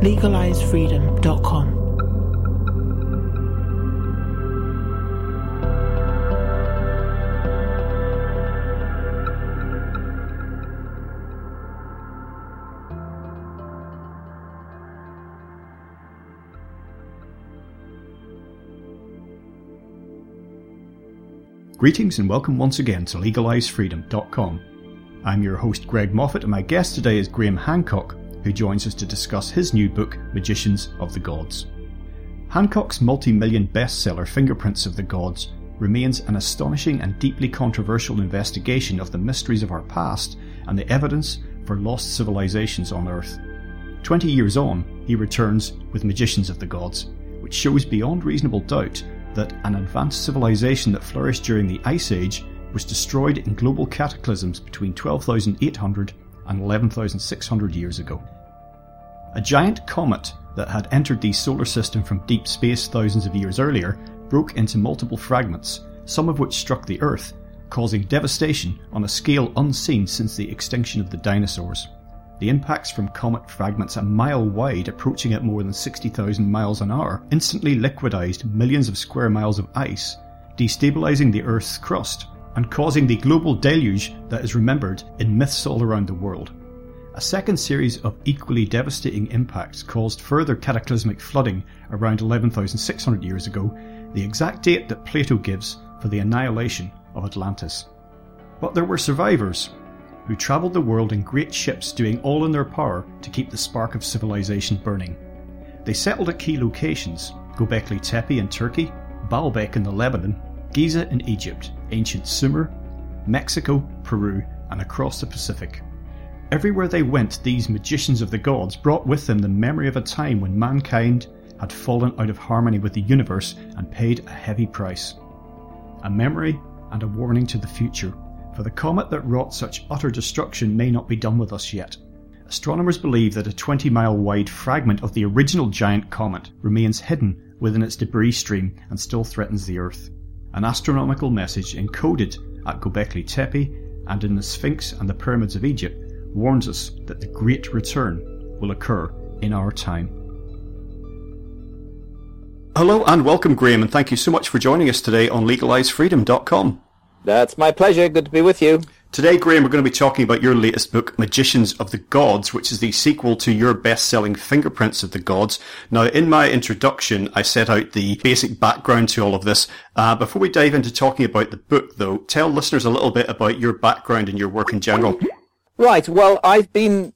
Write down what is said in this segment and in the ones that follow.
legalizefreedom.com. Greetings and welcome once again to LegalizeFreedom.com. I'm your host Greg Moffitt and my guest today is Graham Hancock, who joins us to discuss his new book, Magicians of the Gods. Hancock's multi million bestseller, Fingerprints of the Gods, remains an astonishing and deeply controversial investigation of the mysteries of our past and the evidence for lost civilizations on Earth. Twenty years on, he returns with Magicians of the Gods, which shows beyond reasonable doubt that an advanced civilization that flourished during the Ice Age was destroyed in global cataclysms between 12,800 and 11,600 years ago. A giant comet that had entered the solar system from deep space thousands of years earlier broke into multiple fragments, some of which struck the Earth, causing devastation on a scale unseen since the extinction of the dinosaurs. The impacts from comet fragments a mile wide, approaching at more than 60,000 miles an hour, instantly liquidized millions of square miles of ice, destabilizing the Earth's crust and causing the global deluge that is remembered in myths all around the world. A second series of equally devastating impacts caused further cataclysmic flooding around 11,600 years ago, the exact date that Plato gives for the annihilation of Atlantis. But there were survivors who travelled the world in great ships doing all in their power to keep the spark of civilization burning. They settled at key locations Göbekli Tepe in Turkey, Baalbek in the Lebanon, Giza in Egypt, ancient Sumer, Mexico, Peru, and across the Pacific. Everywhere they went, these magicians of the gods brought with them the memory of a time when mankind had fallen out of harmony with the universe and paid a heavy price. A memory and a warning to the future, for the comet that wrought such utter destruction may not be done with us yet. Astronomers believe that a 20 mile wide fragment of the original giant comet remains hidden within its debris stream and still threatens the Earth. An astronomical message encoded at Göbekli Tepe and in the Sphinx and the pyramids of Egypt warns us that the Great Return will occur in our time. Hello and welcome, Graham, and thank you so much for joining us today on LegalizeFreedom.com. That's my pleasure. Good to be with you. Today, Graham, we're going to be talking about your latest book, Magicians of the Gods, which is the sequel to your best-selling Fingerprints of the Gods. Now, in my introduction, I set out the basic background to all of this. Uh, before we dive into talking about the book, though, tell listeners a little bit about your background and your work in general. Right. Well, I've been,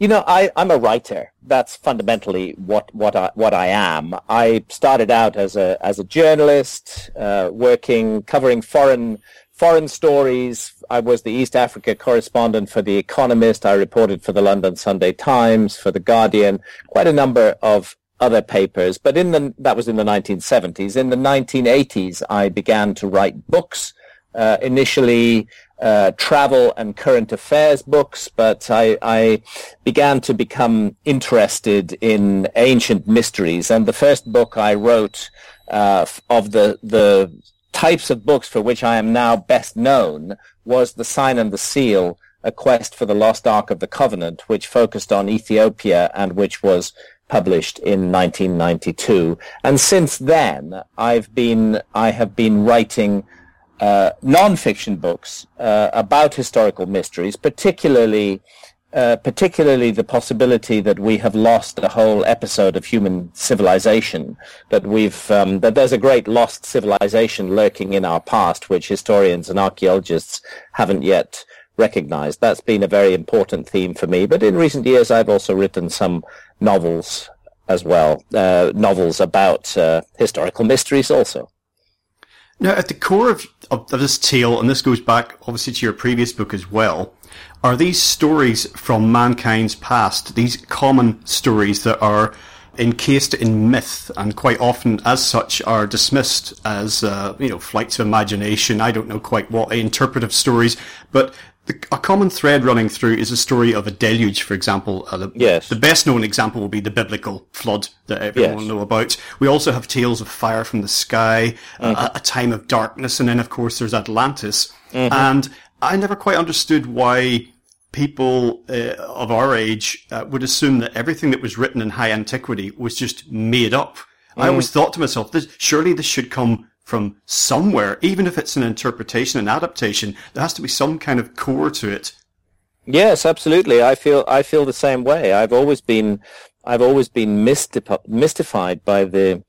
you know, I, I'm a writer. That's fundamentally what, what I, what I am. I started out as a, as a journalist, uh, working, covering foreign, foreign stories. I was the East Africa correspondent for The Economist. I reported for the London Sunday Times, for The Guardian, quite a number of other papers. But in the, that was in the 1970s. In the 1980s, I began to write books, uh, initially uh, travel and current affairs books, but I, I, began to become interested in ancient mysteries. And the first book I wrote uh, of the the types of books for which I am now best known was The Sign and the Seal, A Quest for the Lost Ark of the Covenant, which focused on Ethiopia and which was published in 1992. And since then, I've been I have been writing uh, non-fiction books uh, about historical mysteries, particularly uh, particularly the possibility that we have lost a whole episode of human civilization, that we've um, that there's a great lost civilization lurking in our past, which historians and archaeologists haven't yet recognized. That's been a very important theme for me. But in recent years, I've also written some novels as well, uh, novels about uh, historical mysteries also. Now, at the core of, of, this tale, and this goes back obviously to your previous book as well, are these stories from mankind's past, these common stories that are encased in myth and quite often as such are dismissed as, uh, you know, flights of imagination. I don't know quite what, interpretive stories, but the, a common thread running through is a story of a deluge, for example. Uh, the, yes. the best known example will be the biblical flood that everyone yes. will know about. We also have tales of fire from the sky, mm-hmm. a, a, time of darkness, and then of course there's Atlantis. Mm-hmm. And I never quite understood why people uh, of our age uh, would assume that everything that was written in high antiquity was just made up. Mm. I always thought to myself, this, surely this should come from somewhere, even if it's an interpretation, an adaptation. There has to be some kind of core to it. Yes, absolutely. I feel I feel the same way. I've always been I've always been mystified by the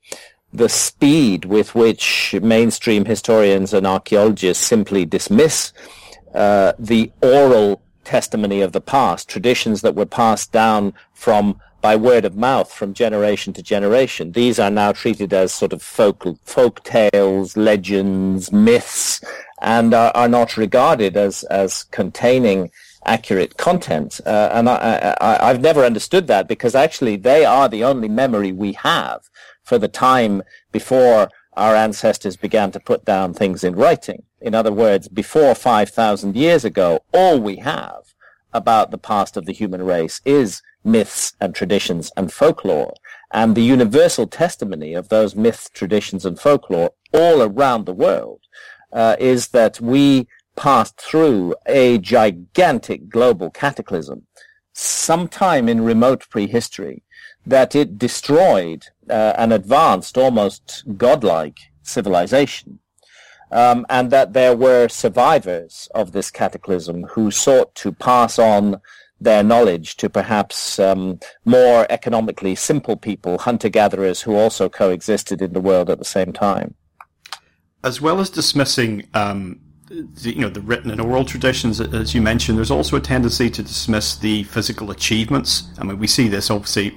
the speed with which mainstream historians and archaeologists simply dismiss uh, the oral testimony of the past, traditions that were passed down from by word of mouth from generation to generation. These are now treated as sort of folk folk tales, legends, myths, and are, are not regarded as as containing accurate content. Uh, and I, I, I've never understood that because actually they are the only memory we have for the time before our ancestors began to put down things in writing. In other words, before 5,000 years ago, all we have about the past of the human race is myths and traditions and folklore. And the universal testimony of those myths, traditions, and folklore all around the world uh, is that we passed through a gigantic global cataclysm sometime in remote prehistory that it destroyed uh, an advanced, almost godlike civilization um, and that there were survivors of this cataclysm who sought to pass on their knowledge to perhaps um, more economically simple people, hunter-gatherers who also coexisted in the world at the same time. As well as dismissing um, you know the written and oral traditions, as you mentioned, there's also a tendency to dismiss the physical achievements. I mean, we see this obviously.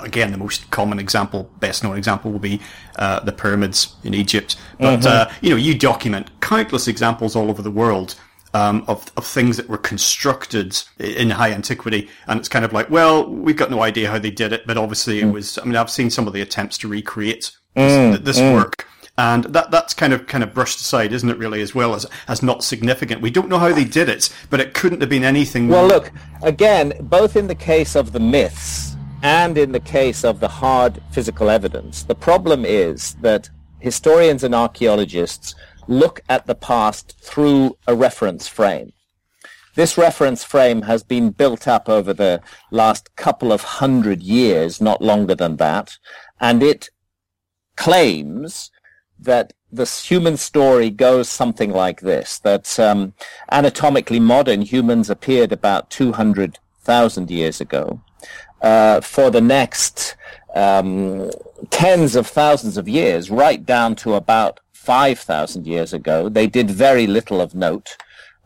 Again, the most common example, best known example, will be uh, the pyramids in Egypt. But mm-hmm. uh, you know, you document countless examples all over the world um, of, of things that were constructed in high antiquity. And it's kind of like, well, we've got no idea how they did it, but obviously mm. it was, I mean, I've seen some of the attempts to recreate this, mm, this mm. work and that that's kind of kind of brushed aside, isn't it? Really, as well as as not significant. We don't know how they did it, but it couldn't have been anything. Well, look again, both in the case of the myths and in the case of the hard physical evidence, the problem is that historians and archaeologists look at the past through a reference frame. This reference frame has been built up over the last couple of hundred years, not longer than that, and it claims that the human story goes something like this, that um, anatomically modern humans appeared about 200,000 years ago. Uh, for the next um, tens of thousands of years, right down to about 5,000 years ago, they did very little of note.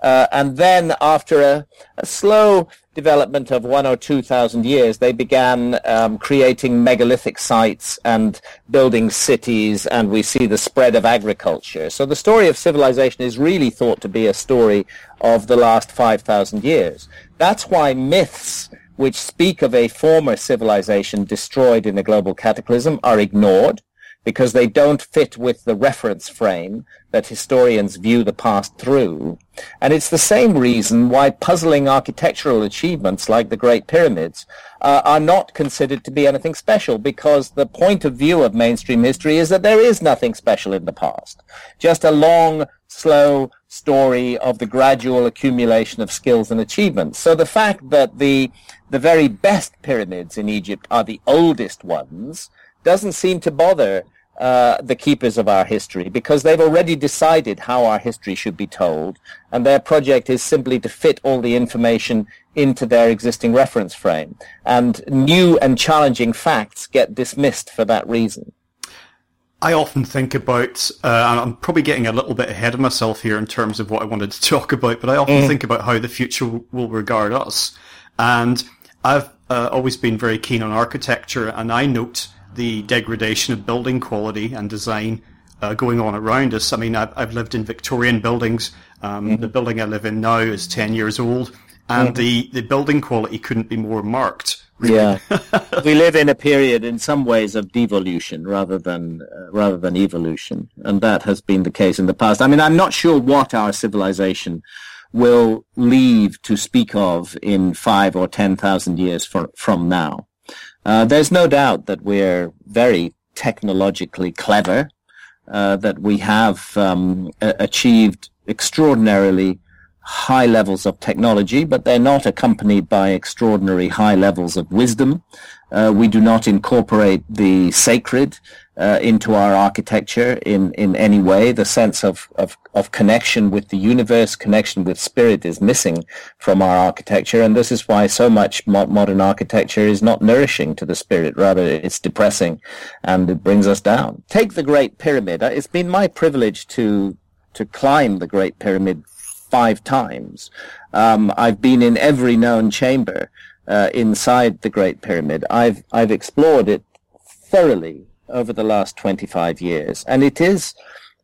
Uh, and then after a, a, slow development of one or two thousand years, they began um, creating megalithic sites and building cities, and we see the spread of agriculture. So the story of civilization is really thought to be a story of the last 5,000 years. That's why myths which speak of a former civilization destroyed in a global cataclysm are ignored because they don't fit with the reference frame that historians view the past through. And it's the same reason why puzzling architectural achievements like the Great Pyramids uh, are not considered to be anything special because the point of view of mainstream history is that there is nothing special in the past. Just a long, slow story of the gradual accumulation of skills and achievements. So the fact that the, the very best pyramids in Egypt are the oldest ones doesn't seem to bother uh, the keepers of our history because they've already decided how our history should be told, and their project is simply to fit all the information into their existing reference frame. And new and challenging facts get dismissed for that reason. I often think about, uh, I'm probably getting a little bit ahead of myself here in terms of what I wanted to talk about, but I often mm. think about how the future will regard us. And I've uh, always been very keen on architecture, and I note the degradation of building quality and design uh, going on around us. I mean, I've, I've lived in Victorian buildings. Um, mm-hmm. The building I live in now is 10 years old, and mm-hmm. the, the building quality couldn't be more marked Really. Yeah, we live in a period, in some ways, of devolution rather than uh, rather than evolution, and that has been the case in the past. I mean, I'm not sure what our civilization will leave to speak of in five or ten thousand years for, from now. Uh, there's no doubt that we're very technologically clever, uh, that we have um, achieved extraordinarily high levels of technology, but they're not accompanied by extraordinary high levels of wisdom. Uh, we do not incorporate the sacred uh, into our architecture in, in any way. The sense of, of, of connection with the universe, connection with spirit is missing from our architecture. And this is why so much mo- modern architecture is not nourishing to the spirit. Rather, it's depressing and it brings us down. Take the Great Pyramid. Uh, It's been my privilege to, to climb the Great Pyramid five times. Um, I've been in every known chamber uh, inside the Great Pyramid. I've I've explored it thoroughly over the last 25 years, and it is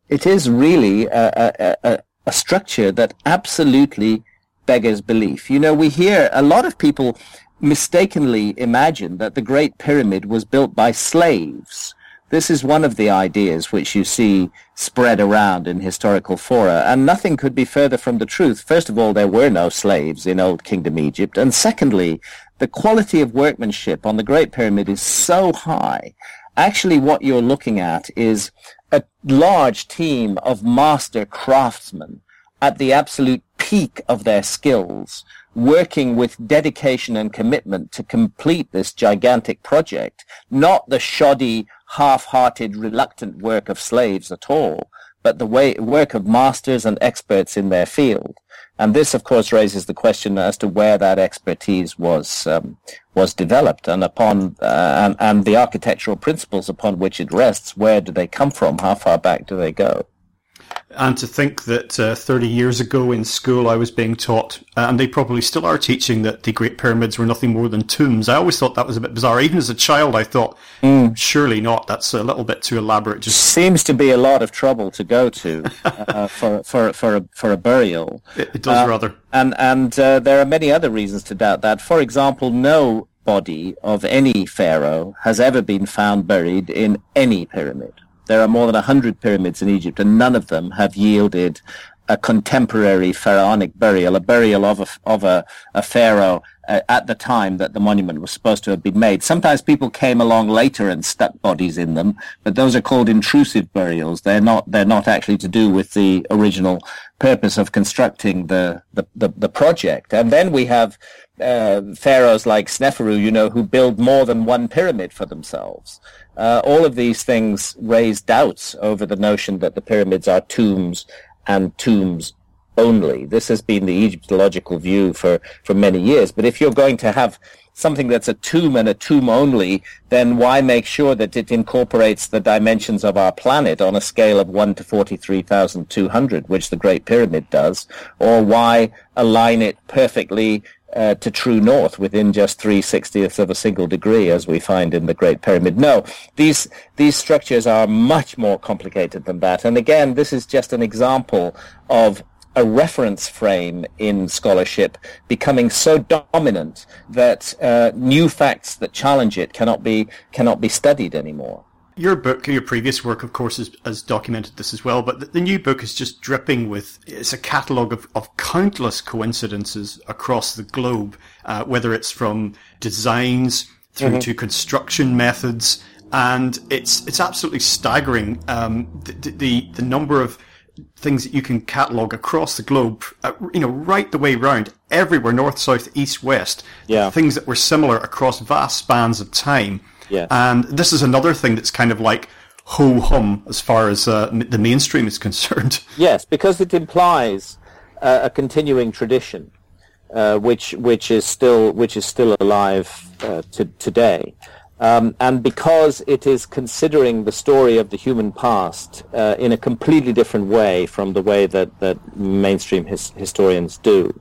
it is really a, a, a, a structure that absolutely beggars belief. You know, we hear a lot of people mistakenly imagine that the Great Pyramid was built by slaves. This is one of the ideas which you see spread around in historical fora, and nothing could be further from the truth. First of all, there were no slaves in Old Kingdom Egypt, and secondly, the quality of workmanship on the Great Pyramid is so high. Actually, what you're looking at is a large team of master craftsmen at the absolute peak of their skills, working with dedication and commitment to complete this gigantic project, not the shoddy, half-hearted, reluctant work of slaves at all, but the way, work of masters and experts in their field. And this, of course, raises the question as to where that expertise was um, was developed, and upon uh, and, and the architectural principles upon which it rests. Where do they come from? How far back do they go? And to think that uh, 30 years ago in school I was being taught, uh, and they probably still are teaching, that the Great Pyramids were nothing more than tombs. I always thought that was a bit bizarre. Even as a child, I thought, mm. surely not. That's a little bit too elaborate. Just seems to be a lot of trouble to go to uh, for for for a, for a burial. It, it does rather. And and uh, there are many other reasons to doubt that. For example, no body of any pharaoh has ever been found buried in any pyramid. There are more than 100 pyramids in Egypt, and none of them have yielded a contemporary pharaonic burial, a burial of a, of a, a pharaoh uh, at the time that the monument was supposed to have been made. Sometimes people came along later and stuck bodies in them, but those are called intrusive burials. They're not, they're not actually to do with the original purpose of constructing the, the, the, the project. And then we have uh, pharaohs like Sneferu, you know, who build more than one pyramid for themselves. Uh, all of these things raise doubts over the notion that the pyramids are tombs and tombs only. This has been the Egyptological view for, for many years. But if you're going to have something that's a tomb and a tomb only, then why make sure that it incorporates the dimensions of our planet on a scale of 1 to 43,200, which the Great Pyramid does? Or why align it perfectly uh, to true north within just three sixtieths of a single degree, as we find in the Great Pyramid. No, these these structures are much more complicated than that. And again, this is just an example of a reference frame in scholarship becoming so dominant that uh, new facts that challenge it cannot be cannot be studied anymore. Your book, your previous work, of course, has, has documented this as well, but the, the, new book is just dripping with, it's a catalogue of, of countless coincidences across the globe, uh, whether it's from designs through mm-hmm. to construction methods, and it's, it's absolutely staggering, um, the, the, the number of things that you can catalogue across the globe, uh, you know, right the way round, everywhere, north, south, east, west, yeah. things that were similar across vast spans of time. Yeah. And this is another thing that's kind of like ho hum as far as uh, the mainstream is concerned. Yes, because it implies uh, a continuing tradition, uh, which which is still which is still alive uh, to, today. Um, and because it is considering the story of the human past uh, in a completely different way from the way that, that mainstream his, historians do,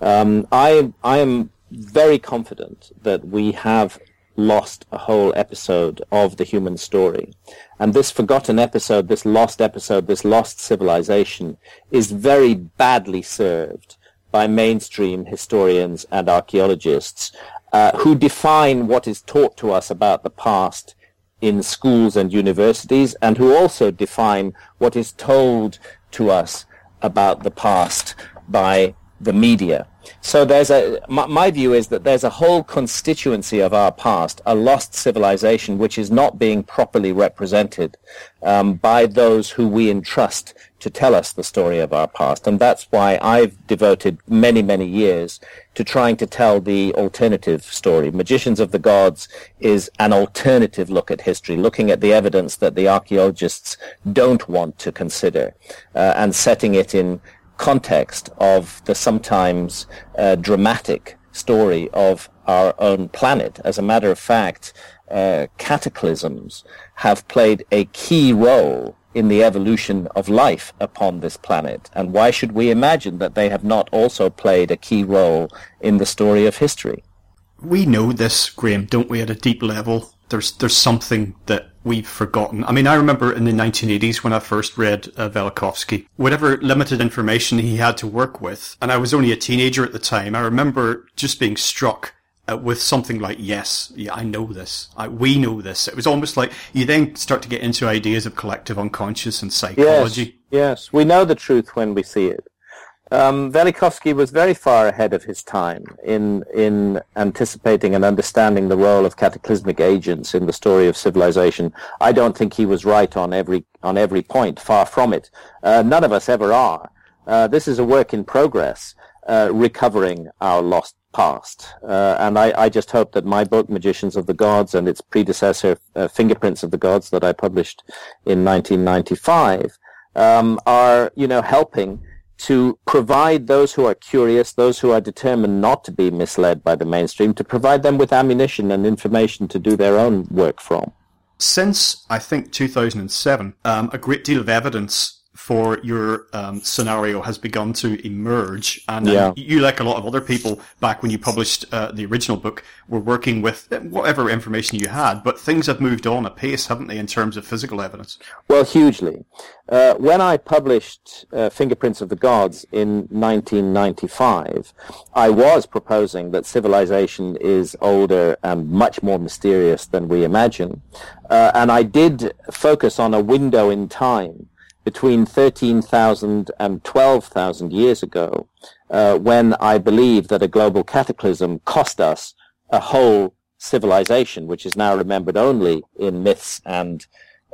um, I, I am very confident that we have lost a whole episode of the human story. And this forgotten episode, this lost episode, this lost civilization is very badly served by mainstream historians and archaeologists uh, who define what is taught to us about the past in schools and universities and who also define what is told to us about the past by the media. So there's a, my, my, view is that there's a whole constituency of our past, a lost civilization, which is not being properly represented um, by those who we entrust to tell us the story of our past. And that's why I've devoted many, many years to trying to tell the alternative story. Magicians of the Gods is an alternative look at history, looking at the evidence that the archaeologists don't want to consider uh, and setting it in context of the sometimes uh, dramatic story of our own planet. As a matter of fact, uh, cataclysms have played a key role in the evolution of life upon this planet. And why should we imagine that they have not also played a key role in the story of history? We know this, Graham, don't we, at a deep level? There's, there's something that we've forgotten. I mean, I remember in the 1980s when I first read uh, Velikovsky, whatever limited information he had to work with, and I was only a teenager at the time, I remember just being struck uh, with something like, yes, yeah, I know this. I, we know this. It was almost like you then start to get into ideas of collective unconscious and psychology. Yes, yes. we know the truth when we see it. Um, Velikovsky was very far ahead of his time in in anticipating and understanding the role of cataclysmic agents in the story of civilization. I don't think he was right on every on every point. Far from it. Uh, none of us ever are. Uh, this is a work in progress, uh, recovering our lost past. Uh, and I, I, just hope that my book, Magicians of the Gods, and its predecessor, uh, Fingerprints of the Gods, that I published in 1995, um, are you know helping to provide those who are curious, those who are determined not to be misled by the mainstream, to provide them with ammunition and information to do their own work from. Since, I think, 2007, um, a great deal of evidence for your um, scenario has begun to emerge. And yeah. you, like a lot of other people, back when you published uh, the original book, were working with whatever information you had. But things have moved on apace, haven't they, in terms of physical evidence? Well, hugely. Uh, when I published uh, Fingerprints of the Gods in 1995, I was proposing that civilization is older and much more mysterious than we imagine. Uh, and I did focus on a window in time between 13,000 and 12,000 years ago, uh, when I believe that a global cataclysm cost us a whole civilization, which is now remembered only in myths and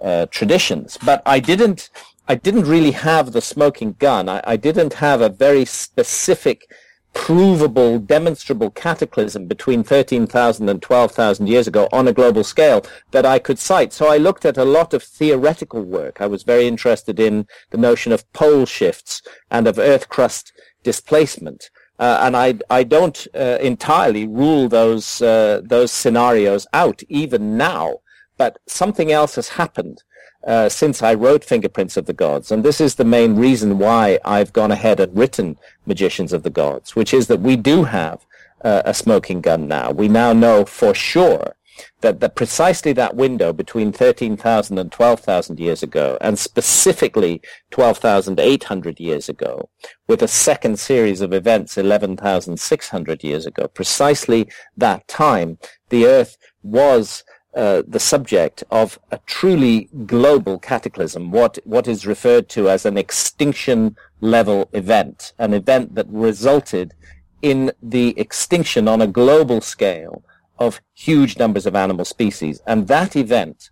uh, traditions. But I didn't, I didn't really have the smoking gun. I, I didn't have a very specific provable, demonstrable cataclysm between 13,000 and 12,000 years ago on a global scale that I could cite. So I looked at a lot of theoretical work. I was very interested in the notion of pole shifts and of earth crust displacement. Uh, and I, I don't uh, entirely rule those, uh, those scenarios out even now. But something else has happened uh, since I wrote Fingerprints of the Gods. And this is the main reason why I've gone ahead and written Magicians of the Gods, which is that we do have uh, a smoking gun now. We now know for sure that, that precisely that window between 13,000 and 12,000 years ago, and specifically 12,800 years ago, with a second series of events 11,600 years ago, precisely that time, the Earth was uh, the subject of a truly global cataclysm, what, what is referred to as an extinction level event, an event that resulted in the extinction on a global scale of huge numbers of animal species. And that event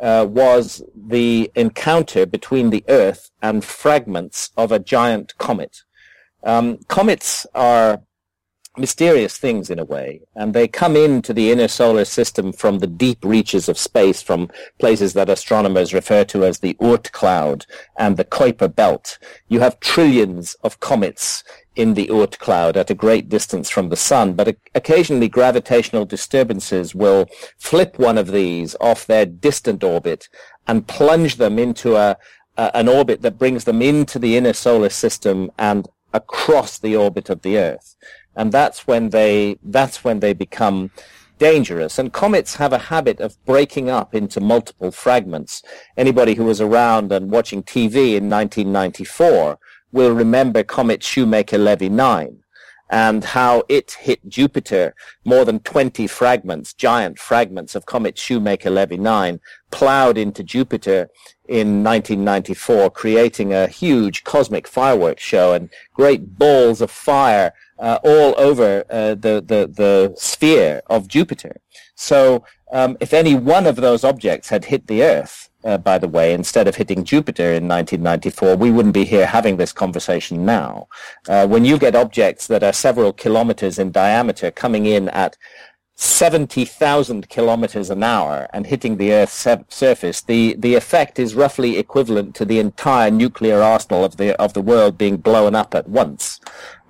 uh, was the encounter between the Earth and fragments of a giant comet. Um, comets are mysterious things in a way, and they come into the inner solar system from the deep reaches of space, from places that astronomers refer to as the Oort cloud and the Kuiper belt. You have trillions of comets in the Oort cloud at a great distance from the sun, but occasionally gravitational disturbances will flip one of these off their distant orbit and plunge them into a, a an orbit that brings them into the inner solar system and across the orbit of the Earth and that's when they that's when they become dangerous. And comets have a habit of breaking up into multiple fragments. Anybody who was around and watching TV in 1994 will remember Comet Shoemaker-Levy 9. and how it hit Jupiter. More than 20 fragments, giant fragments of comet Shoemaker-Levy 9 plowed into Jupiter in 1994, creating a huge cosmic fireworks show and great balls of fire uh, all over uh, the, the, the sphere of Jupiter. So um, if any one of those objects had hit the Earth, uh, by the way, instead of hitting Jupiter in 1994, we wouldn't be here having this conversation now. Uh, when you get objects that are several kilometers in diameter coming in at 70,000 kilometers an hour and hitting the Earth's surface, the, the effect is roughly equivalent to the entire nuclear arsenal of the, of the world being blown up at once.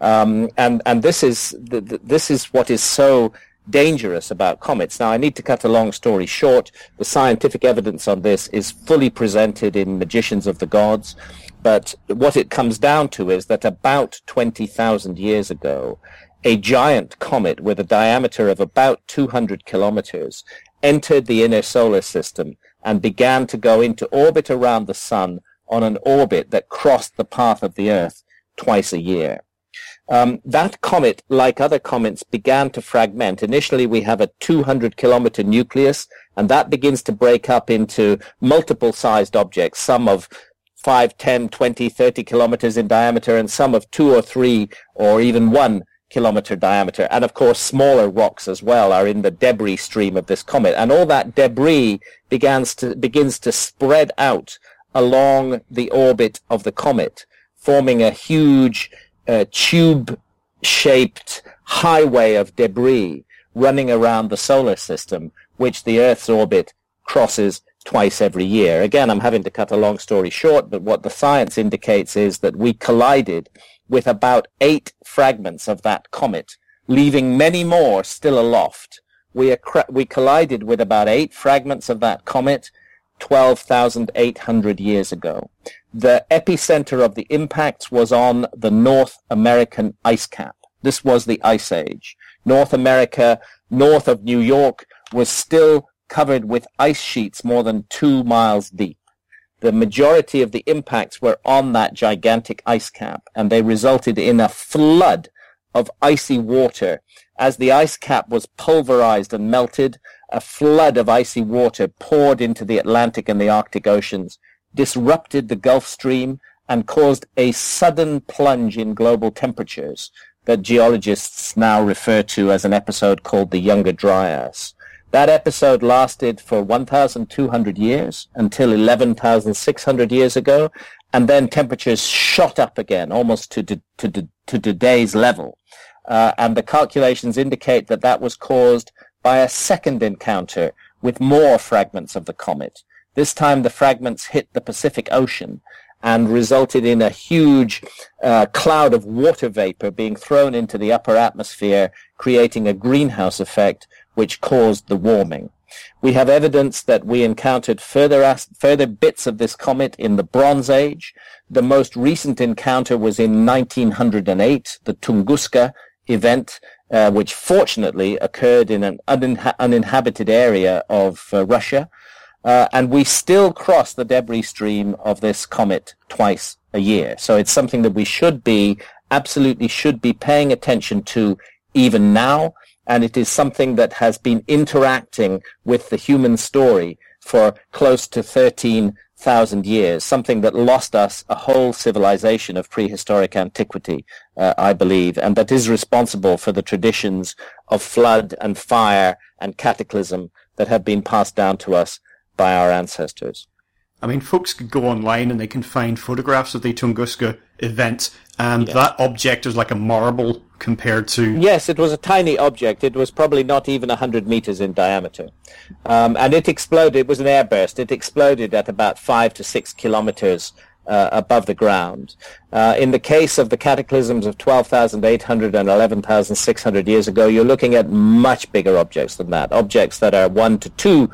Um, and, and this is, the, the, this is what is so dangerous about comets. Now, I need to cut a long story short. The scientific evidence on this is fully presented in Magicians of the Gods. But what it comes down to is that about 20,000 years ago, a giant comet with a diameter of about 200 kilometers entered the inner solar system and began to go into orbit around the sun on an orbit that crossed the path of the Earth twice a year. Um, that comet, like other comets, began to fragment. Initially, we have a 200 kilometer nucleus, and that begins to break up into multiple sized objects, some of 5, 10, 20, 30 kilometers in diameter, and some of two or three or even one kilometer diameter. And of course, smaller rocks as well are in the debris stream of this comet. And all that debris begins to, begins to spread out along the orbit of the comet, forming a huge uh, tube-shaped highway of debris running around the solar system, which the Earth's orbit crosses twice every year. Again, I'm having to cut a long story short, but what the science indicates is that we collided with about eight fragments of that comet, leaving many more still aloft. We, we collided with about eight fragments of that comet 12,800 years ago. The epicenter of the impacts was on the North American ice cap. This was the Ice Age. North America, north of New York, was still covered with ice sheets more than two miles deep. The majority of the impacts were on that gigantic ice cap, and they resulted in a flood of icy water. As the ice cap was pulverized and melted, a flood of icy water poured into the Atlantic and the Arctic Oceans, disrupted the Gulf Stream, and caused a sudden plunge in global temperatures that geologists now refer to as an episode called the Younger Dryas. That episode lasted for 1,200 years until 11,600 years ago, and then temperatures shot up again almost to, to, to, to today's level. Uh, and the calculations indicate that that was caused by a second encounter with more fragments of the comet. This time the fragments hit the Pacific Ocean and resulted in a huge uh, cloud of water vapor being thrown into the upper atmosphere, creating a greenhouse effect which caused the warming. We have evidence that we encountered further, further bits of this comet in the Bronze Age. The most recent encounter was in 1908, the Tunguska event, uh, which fortunately occurred in an uninha- uninhabited area of uh, Russia. Uh, and we still cross the debris stream of this comet twice a year. So it's something that we should be, absolutely should be paying attention to even now. And it is something that has been interacting with the human story for close to 13 thousand years, something that lost us a whole civilization of prehistoric antiquity, uh, I believe, and that is responsible for the traditions of flood and fire and cataclysm that have been passed down to us by our ancestors. I mean, folks could go online and they can find photographs of the Tunguska event, and that object is like a marble compared to. Yes, it was a tiny object. It was probably not even 100 meters in diameter. Um, and it exploded. It was an airburst. It exploded at about five to six kilometers uh, above the ground. Uh, in the case of the cataclysms of 12,800 and 11,600 years ago, you're looking at much bigger objects than that, objects that are one to two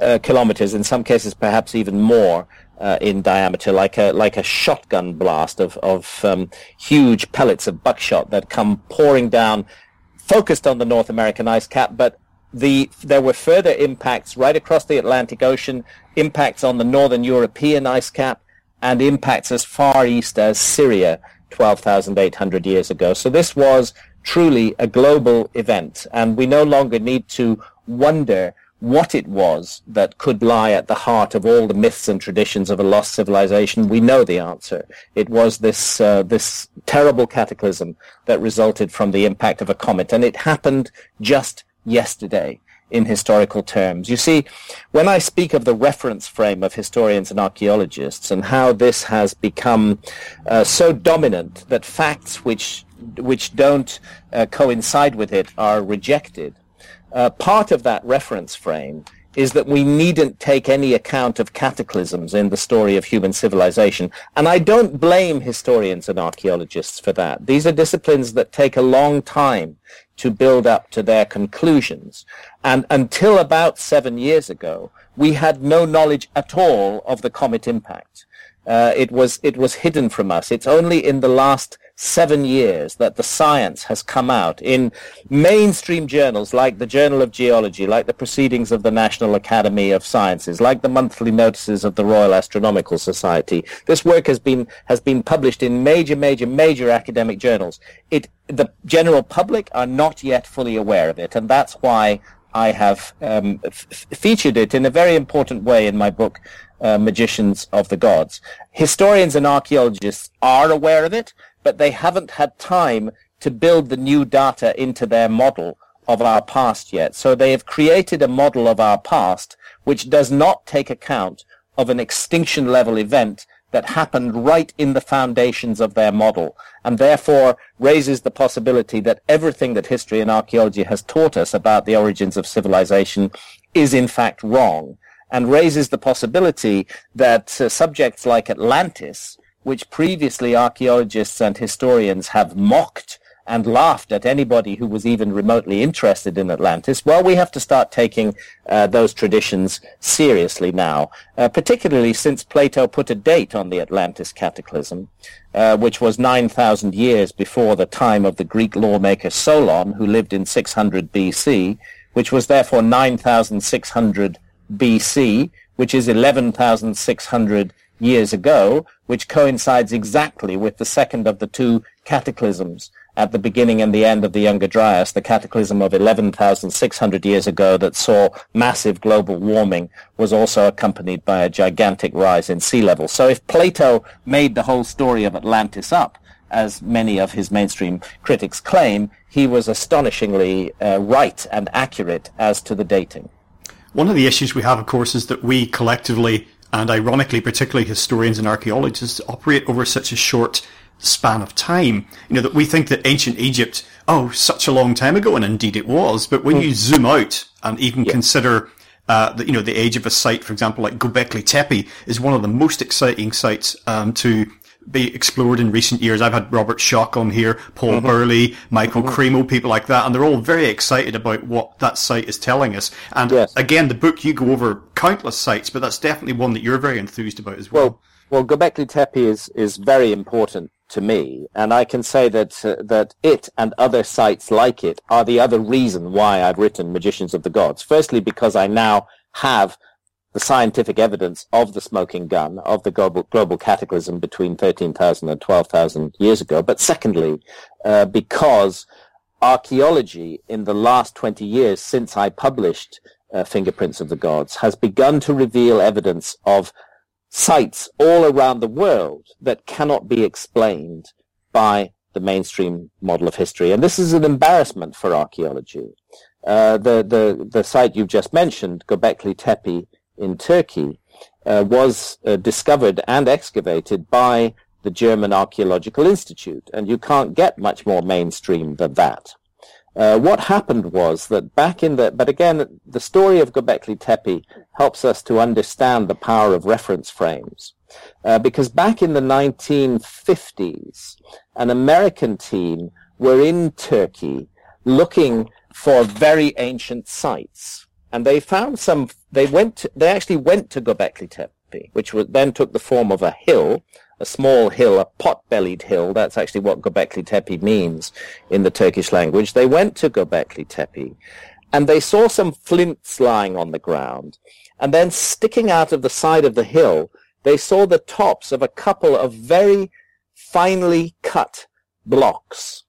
uh, kilometers, in some cases perhaps even more uh, in diameter, like a like a shotgun blast of of um, huge pellets of buckshot that come pouring down, focused on the North American ice cap, but the there were further impacts right across the Atlantic Ocean, impacts on the northern European ice cap, and impacts as far east as Syria 12,800 years ago. So this was truly a global event, and we no longer need to wonder what it was that could lie at the heart of all the myths and traditions of a lost civilization, we know the answer. It was this uh, this terrible cataclysm that resulted from the impact of a comet, and it happened just yesterday in historical terms. You see, when I speak of the reference frame of historians and archaeologists and how this has become uh, so dominant that facts which which don't uh, coincide with it are rejected, uh, part of that reference frame is that we needn't take any account of cataclysms in the story of human civilization. And I don't blame historians and archaeologists for that. These are disciplines that take a long time to build up to their conclusions. And until about seven years ago, we had no knowledge at all of the comet impact. Uh, it was it was hidden from us. It's only in the last seven years that the science has come out in mainstream journals like the Journal of Geology, like the Proceedings of the National Academy of Sciences, like the monthly notices of the Royal Astronomical Society. This work has been has been published in major, major, major academic journals. It the general public are not yet fully aware of it, and that's why I have um, f- featured it in a very important way in my book, uh, Magicians of the Gods. Historians and archaeologists are aware of it, but they haven't had time to build the new data into their model of our past yet. So they have created a model of our past which does not take account of an extinction level event that happened right in the foundations of their model and therefore raises the possibility that everything that history and archaeology has taught us about the origins of civilization is in fact wrong and raises the possibility that uh, subjects like Atlantis which previously archaeologists and historians have mocked and laughed at anybody who was even remotely interested in Atlantis, well, we have to start taking uh, those traditions seriously now, uh, particularly since Plato put a date on the Atlantis cataclysm, uh, which was 9,000 years before the time of the Greek lawmaker Solon, who lived in 600 BC, which was therefore 9,600 BC, which is 11,600 years ago, which coincides exactly with the second of the two cataclysms at the beginning and the end of the Younger Dryas, the cataclysm of 11,600 years ago that saw massive global warming was also accompanied by a gigantic rise in sea level. So if Plato made the whole story of Atlantis up, as many of his mainstream critics claim, he was astonishingly uh, right and accurate as to the dating. One of the issues we have, of course, is that we collectively and ironically, particularly historians and archaeologists operate over such a short span of time. You know, that we think that ancient Egypt, oh, such a long time ago, and indeed it was, but when mm. you zoom out and even yeah. consider uh, the, you know, the age of a site, for example, like Göbekli Tepe is one of the most exciting sites um, to be explored in recent years. I've had Robert Schoch on here, Paul mm-hmm. Burley, Michael mm-hmm. Cremo, people like that, and they're all very excited about what that site is telling us. And yes. again, the book you go over countless sites, but that's definitely one that you're very enthused about as well. Well, well Göbekli Tepe is is very important to me, and I can say that uh, that it and other sites like it are the other reason why I've written Magicians of the Gods. Firstly, because I now have the scientific evidence of the smoking gun, of the global, global cataclysm between 13,000 and 12,000 years ago. But secondly, uh, because archaeology in the last 20 years since I published uh, Fingerprints of the Gods has begun to reveal evidence of sites all around the world that cannot be explained by the mainstream model of history. And this is an embarrassment for archaeology. Uh, the, the, the site you've just mentioned, Göbekli Tepe, in Turkey uh, was uh, discovered and excavated by the German Archaeological Institute, and you can't get much more mainstream than that. Uh, what happened was that back in the, but again, the story of Göbekli Tepe helps us to understand the power of reference frames. Uh, because back in the 1950s, an American team were in Turkey looking for very ancient sites and they found some. They went. They actually went to Göbekli Tepe, which was, then took the form of a hill, a small hill, a pot-bellied hill. That's actually what Göbekli Tepe means in the Turkish language. They went to Göbekli Tepe, and they saw some flints lying on the ground, and then sticking out of the side of the hill, they saw the tops of a couple of very finely cut blocks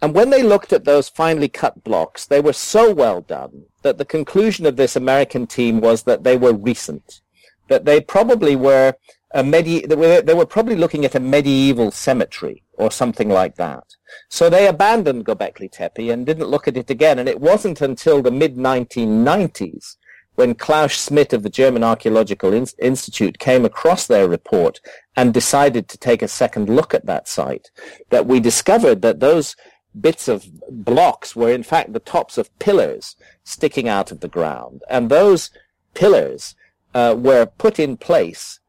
And when they looked at those finely cut blocks, they were so well done that the conclusion of this American team was that they were recent, that they probably were a medi- they were, probably looking at a medieval cemetery or something like that. So they abandoned Göbekli Tepe and didn't look at it again. And it wasn't until the mid 1990s when Klaus Schmidt of the German Archaeological In- Institute came across their report and decided to take a second look at that site that we discovered that those bits of blocks were in fact the tops of pillars sticking out of the ground. And those pillars uh, were put in place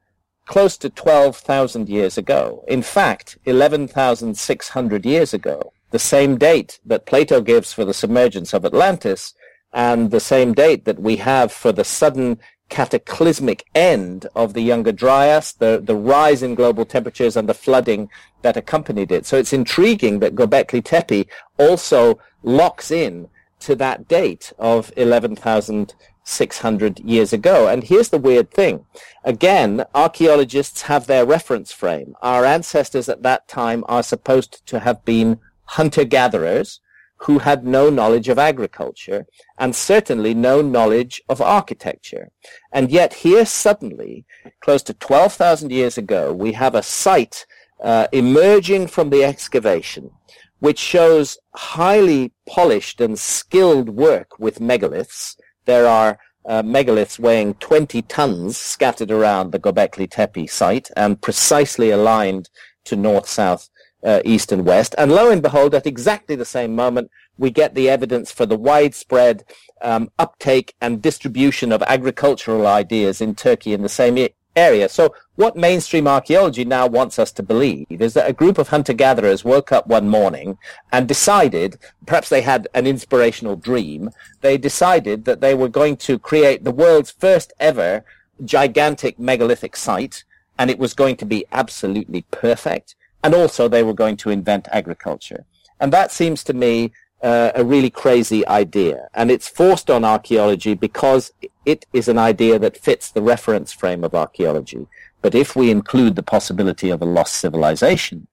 close to 12,000 years ago. In fact, 11,600 years ago, the same date that Plato gives for the submergence of Atlantis and the same date that we have for the sudden cataclysmic end of the Younger Dryas, the, the rise in global temperatures and the flooding that accompanied it. So it's intriguing that Göbekli Tepe also locks in to that date of 11,600 years ago. And here's the weird thing. Again, archaeologists have their reference frame. Our ancestors at that time are supposed to have been hunter-gatherers who had no knowledge of agriculture and certainly no knowledge of architecture. And yet here suddenly, close to 12,000 years ago, we have a site uh, emerging from the excavation which shows highly polished and skilled work with megaliths. There are uh, megaliths weighing 20 tons scattered around the Göbekli Tepe site and precisely aligned to north-south uh, east and west. And lo and behold, at exactly the same moment, we get the evidence for the widespread um, uptake and distribution of agricultural ideas in Turkey in the same area. So what mainstream archaeology now wants us to believe is that a group of hunter-gatherers woke up one morning and decided, perhaps they had an inspirational dream, they decided that they were going to create the world's first ever gigantic megalithic site, and it was going to be absolutely perfect and also they were going to invent agriculture. And that seems to me uh, a really crazy idea. And it's forced on archaeology because it is an idea that fits the reference frame of archaeology. But if we include the possibility of a lost civilization,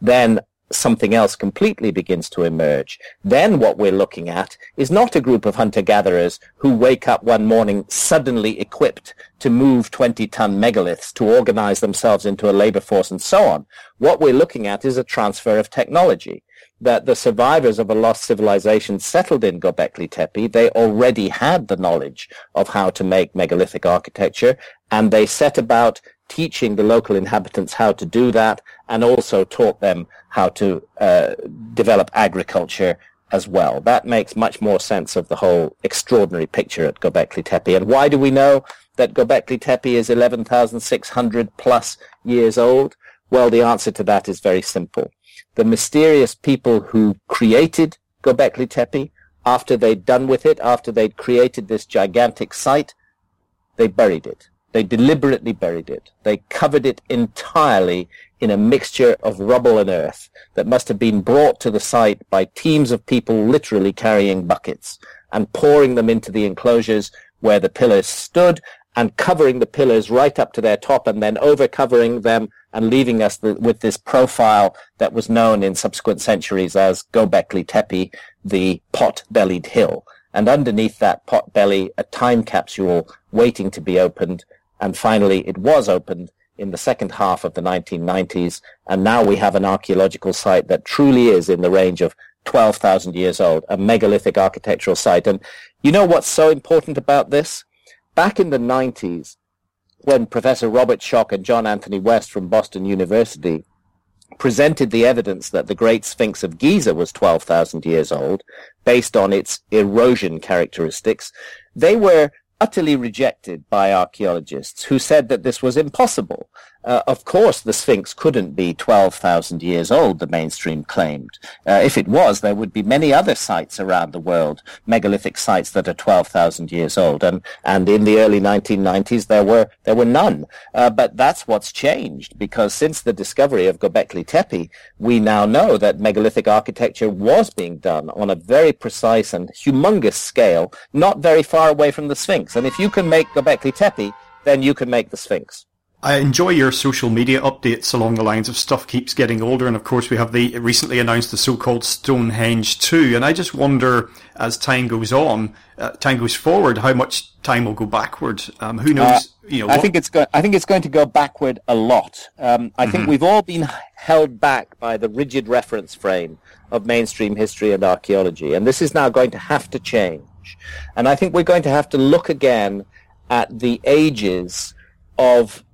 then something else completely begins to emerge. Then what we're looking at is not a group of hunter-gatherers who wake up one morning suddenly equipped to move 20-ton megaliths, to organize themselves into a labor force and so on. What we're looking at is a transfer of technology that the survivors of a lost civilization settled in Göbekli Tepe, they already had the knowledge of how to make megalithic architecture, and they set about teaching the local inhabitants how to do that, and also taught them how to uh, develop agriculture as well. That makes much more sense of the whole extraordinary picture at Göbekli Tepe. And why do we know that Göbekli Tepe is 11,600 plus years old? Well, the answer to that is very simple the mysterious people who created Göbekli Tepe, after they'd done with it, after they'd created this gigantic site, they buried it. They deliberately buried it. They covered it entirely in a mixture of rubble and earth that must have been brought to the site by teams of people literally carrying buckets and pouring them into the enclosures where the pillars stood and covering the pillars right up to their top and then overcovering them and leaving us the, with this profile that was known in subsequent centuries as Göbekli Tepe, the pot-bellied hill. And underneath that pot belly, a time capsule waiting to be opened. And finally, it was opened in the second half of the 1990s. And now we have an archaeological site that truly is in the range of 12,000 years old, a megalithic architectural site. And you know what's so important about this? back in the 90s, when Professor Robert Schoch and John Anthony West from Boston University presented the evidence that the Great Sphinx of Giza was 12,000 years old, based on its erosion characteristics, they were utterly rejected by archaeologists who said that this was impossible. Uh, of course, the Sphinx couldn't be 12,000 years old, the mainstream claimed. Uh, if it was, there would be many other sites around the world, megalithic sites that are 12,000 years old. And, and in the early 1990s, there were, there were none. Uh, but that's what's changed, because since the discovery of Göbekli Tepe, we now know that megalithic architecture was being done on a very precise and humongous scale, not very far away from the Sphinx. And if you can make Göbekli Tepe, then you can make the Sphinx. I enjoy your social media updates along the lines of stuff keeps getting older, and of course we have the recently announced the so-called Stonehenge 2, and I just wonder as time goes on, uh, time goes forward, how much time will go backward. Um, who knows? Uh, you know, I think it's go- I think it's going to go backward a lot. Um, I mm-hmm. think we've all been held back by the rigid reference frame of mainstream history and archaeology, and this is now going to have to change. And I think we're going to have to look again at the ages of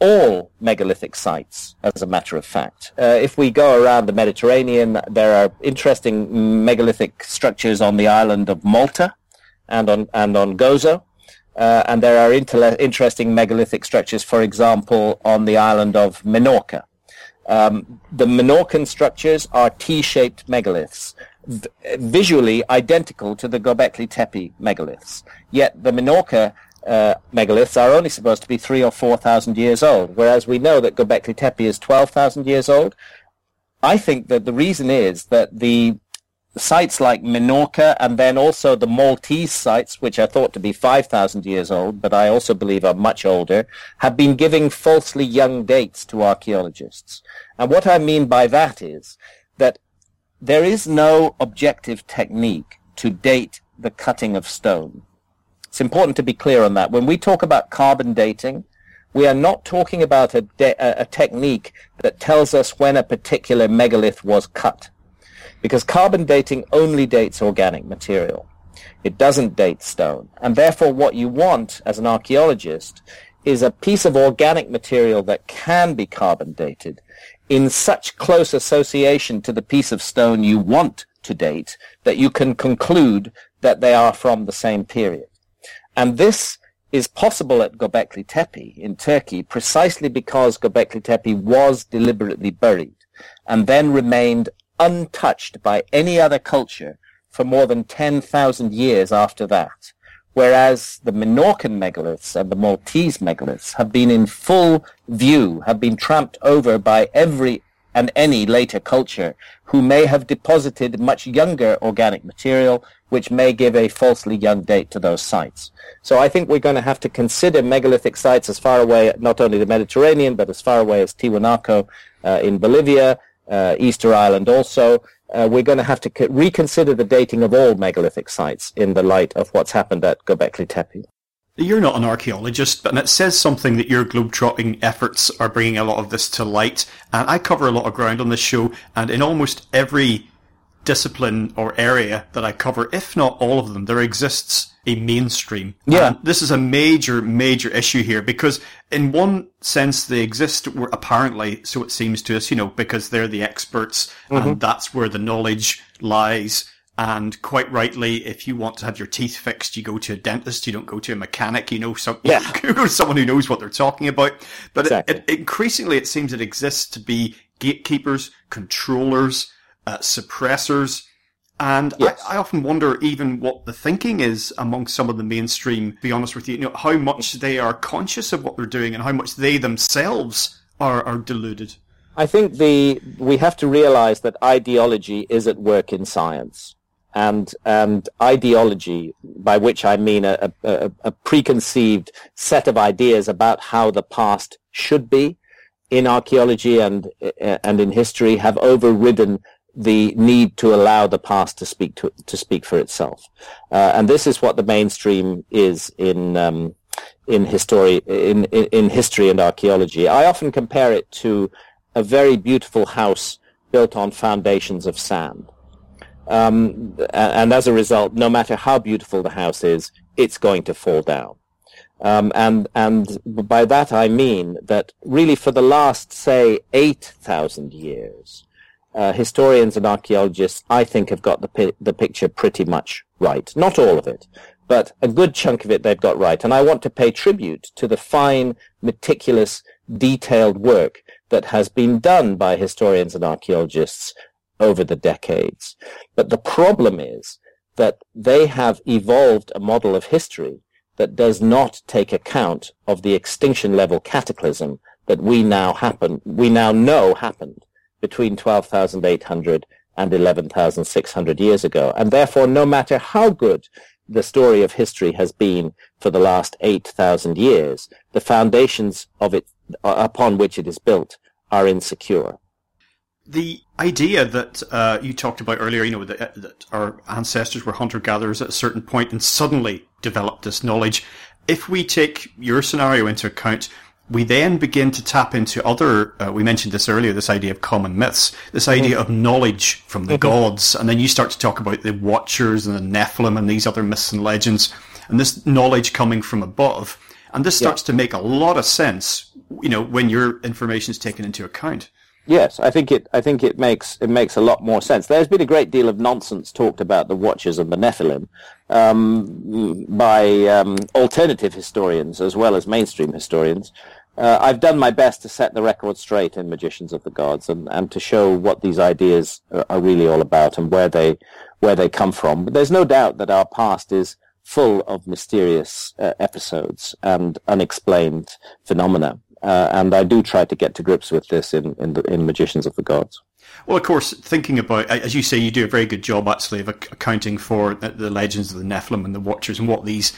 all megalithic sites, as a matter of fact. Uh, if we go around the Mediterranean, there are interesting megalithic structures on the island of Malta and on, and on Gozo. Uh, and there are inter- interesting megalithic structures, for example, on the island of Minorca. Um, the Minorcan structures are T-shaped megaliths, v- visually identical to the Göbekli Tepe megaliths. Yet the Minorca uh, megaliths are only supposed to be three or four thousand years old, whereas we know that Göbekli Tepe is twelve thousand years old. I think that the reason is that the sites like Minorca and then also the Maltese sites, which are thought to be 5,000 years old, but I also believe are much older, have been giving falsely young dates to archaeologists. And what I mean by that is that there is no objective technique to date the cutting of stone. It's important to be clear on that. When we talk about carbon dating, we are not talking about a, de- a technique that tells us when a particular megalith was cut. Because carbon dating only dates organic material. It doesn't date stone. And therefore what you want as an archaeologist is a piece of organic material that can be carbon dated in such close association to the piece of stone you want to date that you can conclude that they are from the same period. And this is possible at Göbekli Tepe in Turkey precisely because Göbekli Tepe was deliberately buried and then remained untouched by any other culture for more than 10,000 years after that. Whereas the Minorcan megaliths and the Maltese megaliths have been in full view, have been tramped over by every and any later culture who may have deposited much younger organic material which may give a falsely young date to those sites. So I think we're going to have to consider megalithic sites as far away, not only the Mediterranean, but as far away as Tiwanaku uh, in Bolivia, uh, Easter Island also. Uh, we're going to have to co- reconsider the dating of all megalithic sites in the light of what's happened at Göbekli Tepe. You're not an archaeologist, but it says something that your globetrotting efforts are bringing a lot of this to light. And I cover a lot of ground on this show, and in almost every discipline or area that I cover, if not all of them, there exists a mainstream. Yeah. And this is a major, major issue here because in one sense they exist apparently, so it seems to us, you know, because they're the experts mm-hmm. and that's where the knowledge lies. And quite rightly, if you want to have your teeth fixed, you go to a dentist. You don't go to a mechanic. You know, some, yeah. you go to someone who knows what they're talking about. But exactly. it, it, increasingly, it seems it exists to be gatekeepers, controllers, uh, suppressors. And yes. I, I, often wonder even what the thinking is among some of the mainstream, to be honest with you, you know, how much they are conscious of what they're doing and how much they themselves are, are deluded. I think the, we have to realize that ideology is at work in science. And, and ideology, by which I mean a, a, a preconceived set of ideas about how the past should be, in archaeology and and in history have overridden the need to allow the past to speak to, to speak for itself. Uh, and this is what the mainstream is in, um, in history, in, in, in, history and archaeology. I often compare it to a very beautiful house built on foundations of sand. Um, and as a result, no matter how beautiful the house is, it's going to fall down. Um, and and by that I mean that really for the last say eight thousand years, uh, historians and archaeologists, I think, have got the, pi- the picture pretty much right. Not all of it, but a good chunk of it they've got right. And I want to pay tribute to the fine, meticulous, detailed work that has been done by historians and archaeologists over the decades. But the problem is that they have evolved a model of history that does not take account of the extinction level cataclysm that we now happen, we now know happened between 12,800 and 11,600 years ago. And therefore, no matter how good the story of history has been for the last 8,000 years, the foundations of it uh, upon which it is built are insecure. The idea that uh, you talked about earlier, you know, that, that our ancestors were hunter-gatherers at a certain point and suddenly developed this knowledge. If we take your scenario into account, we then begin to tap into other, uh, we mentioned this earlier, this idea of common myths, this idea mm-hmm. of knowledge from the mm-hmm. gods. And then you start to talk about the Watchers and the Nephilim and these other myths and legends and this knowledge coming from above. And this starts yeah. to make a lot of sense, you know, when your information is taken into account. Yes, I think it. I think it makes it makes a lot more sense. There's been a great deal of nonsense talked about the Watchers and the Nephilim um, by um, alternative historians as well as mainstream historians. Uh, I've done my best to set the record straight in Magicians of the Gods and, and to show what these ideas are, really all about and where they where they come from. But there's no doubt that our past is full of mysterious uh, episodes and unexplained phenomena. Uh, and I do try to get to grips with this in in, the, in Magicians of the Gods. Well, of course, thinking about as you say, you do a very good job actually of accounting for the legends of the Nephilim and the Watchers and what these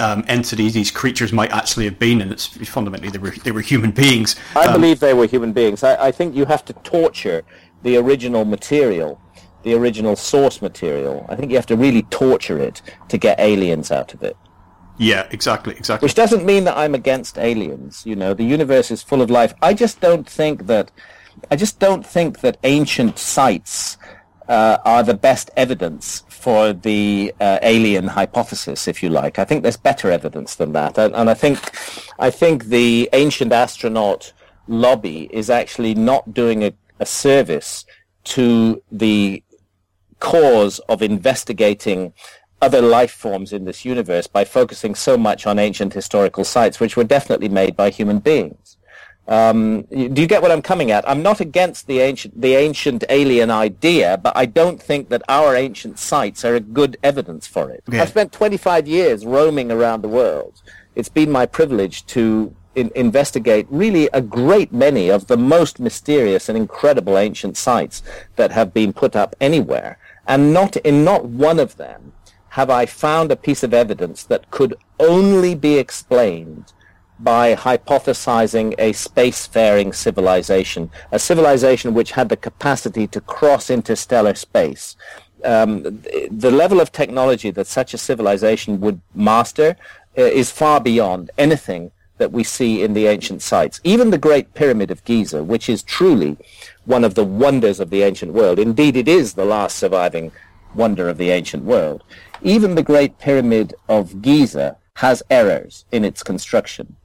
um, entities, these creatures might actually have been, and it's fundamentally they were they were human beings. I um, believe they were human beings. I, I think you have to torture the original material the original source material. I think you have to really torture it to get aliens out of it. Yeah, exactly, exactly. Which doesn't mean that I'm against aliens. You know, the universe is full of life. I just don't think that. I just don't think that ancient sites uh, are the best evidence for the uh, alien hypothesis, if you like. I think there's better evidence than that, and, and I think, I think the ancient astronaut lobby is actually not doing a, a service to the cause of investigating other life forms in this universe by focusing so much on ancient historical sites, which were definitely made by human beings. Um, do you get what I'm coming at? I'm not against the ancient, the ancient alien idea, but I don't think that our ancient sites are a good evidence for it. Yeah. I've spent 25 years roaming around the world. It's been my privilege to in, investigate really a great many of the most mysterious and incredible ancient sites that have been put up anywhere. And not in not one of them have I found a piece of evidence that could only be explained by hypothesizing a spacefaring civilization, a civilization which had the capacity to cross interstellar space. Um, the level of technology that such a civilization would master uh, is far beyond anything that we see in the ancient sites. Even the Great Pyramid of Giza, which is truly one of the wonders of the ancient world. Indeed, it is the last surviving wonder of the ancient world. Even the Great Pyramid of Giza has errors in its construction.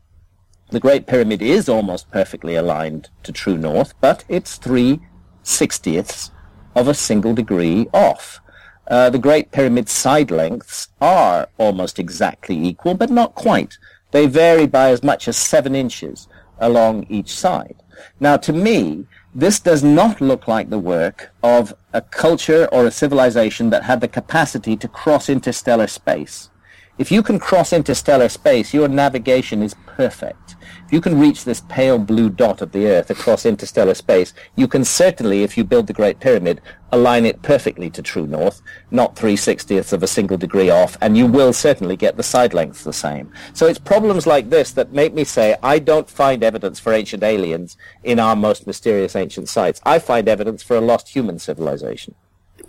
The Great Pyramid is almost perfectly aligned to true north, but it's three sixtieths of a single degree off. Uh, the Great Pyramid's side lengths are almost exactly equal, but not quite. They vary by as much as seven inches along each side. Now, to me, this does not look like the work of a culture or a civilization that had the capacity to cross interstellar space. If you can cross interstellar space, your navigation is perfect. If you can reach this pale blue dot of the Earth across interstellar space, you can certainly, if you build the Great Pyramid, align it perfectly to true north, not 3 60ths of a single degree off, and you will certainly get the side lengths the same. So it's problems like this that make me say I don't find evidence for ancient aliens in our most mysterious ancient sites. I find evidence for a lost human civilization.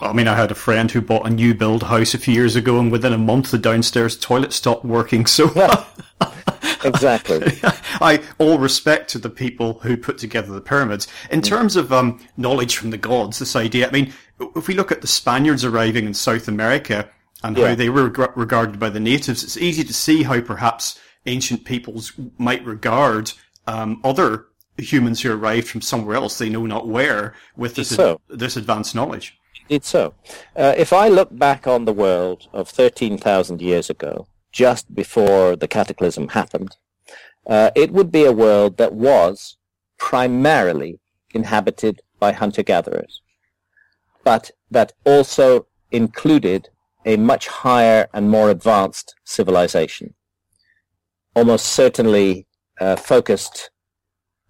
I mean, I had a friend who bought a new build house a few years ago, and within a month, the downstairs toilet stopped working. So, exactly. I all respect to the people who put together the pyramids. In terms of um, knowledge from the gods, this idea. I mean, if we look at the Spaniards arriving in South America and yeah. how they were regarded by the natives, it's easy to see how perhaps ancient peoples might regard um, other humans who arrived from somewhere else, they know not where, with this so. ad- this advanced knowledge. It's so. Uh, if I look back on the world of 13,000 years ago, just before the cataclysm happened, uh, it would be a world that was primarily inhabited by hunter-gatherers, but that also included a much higher and more advanced civilization, almost certainly uh, focused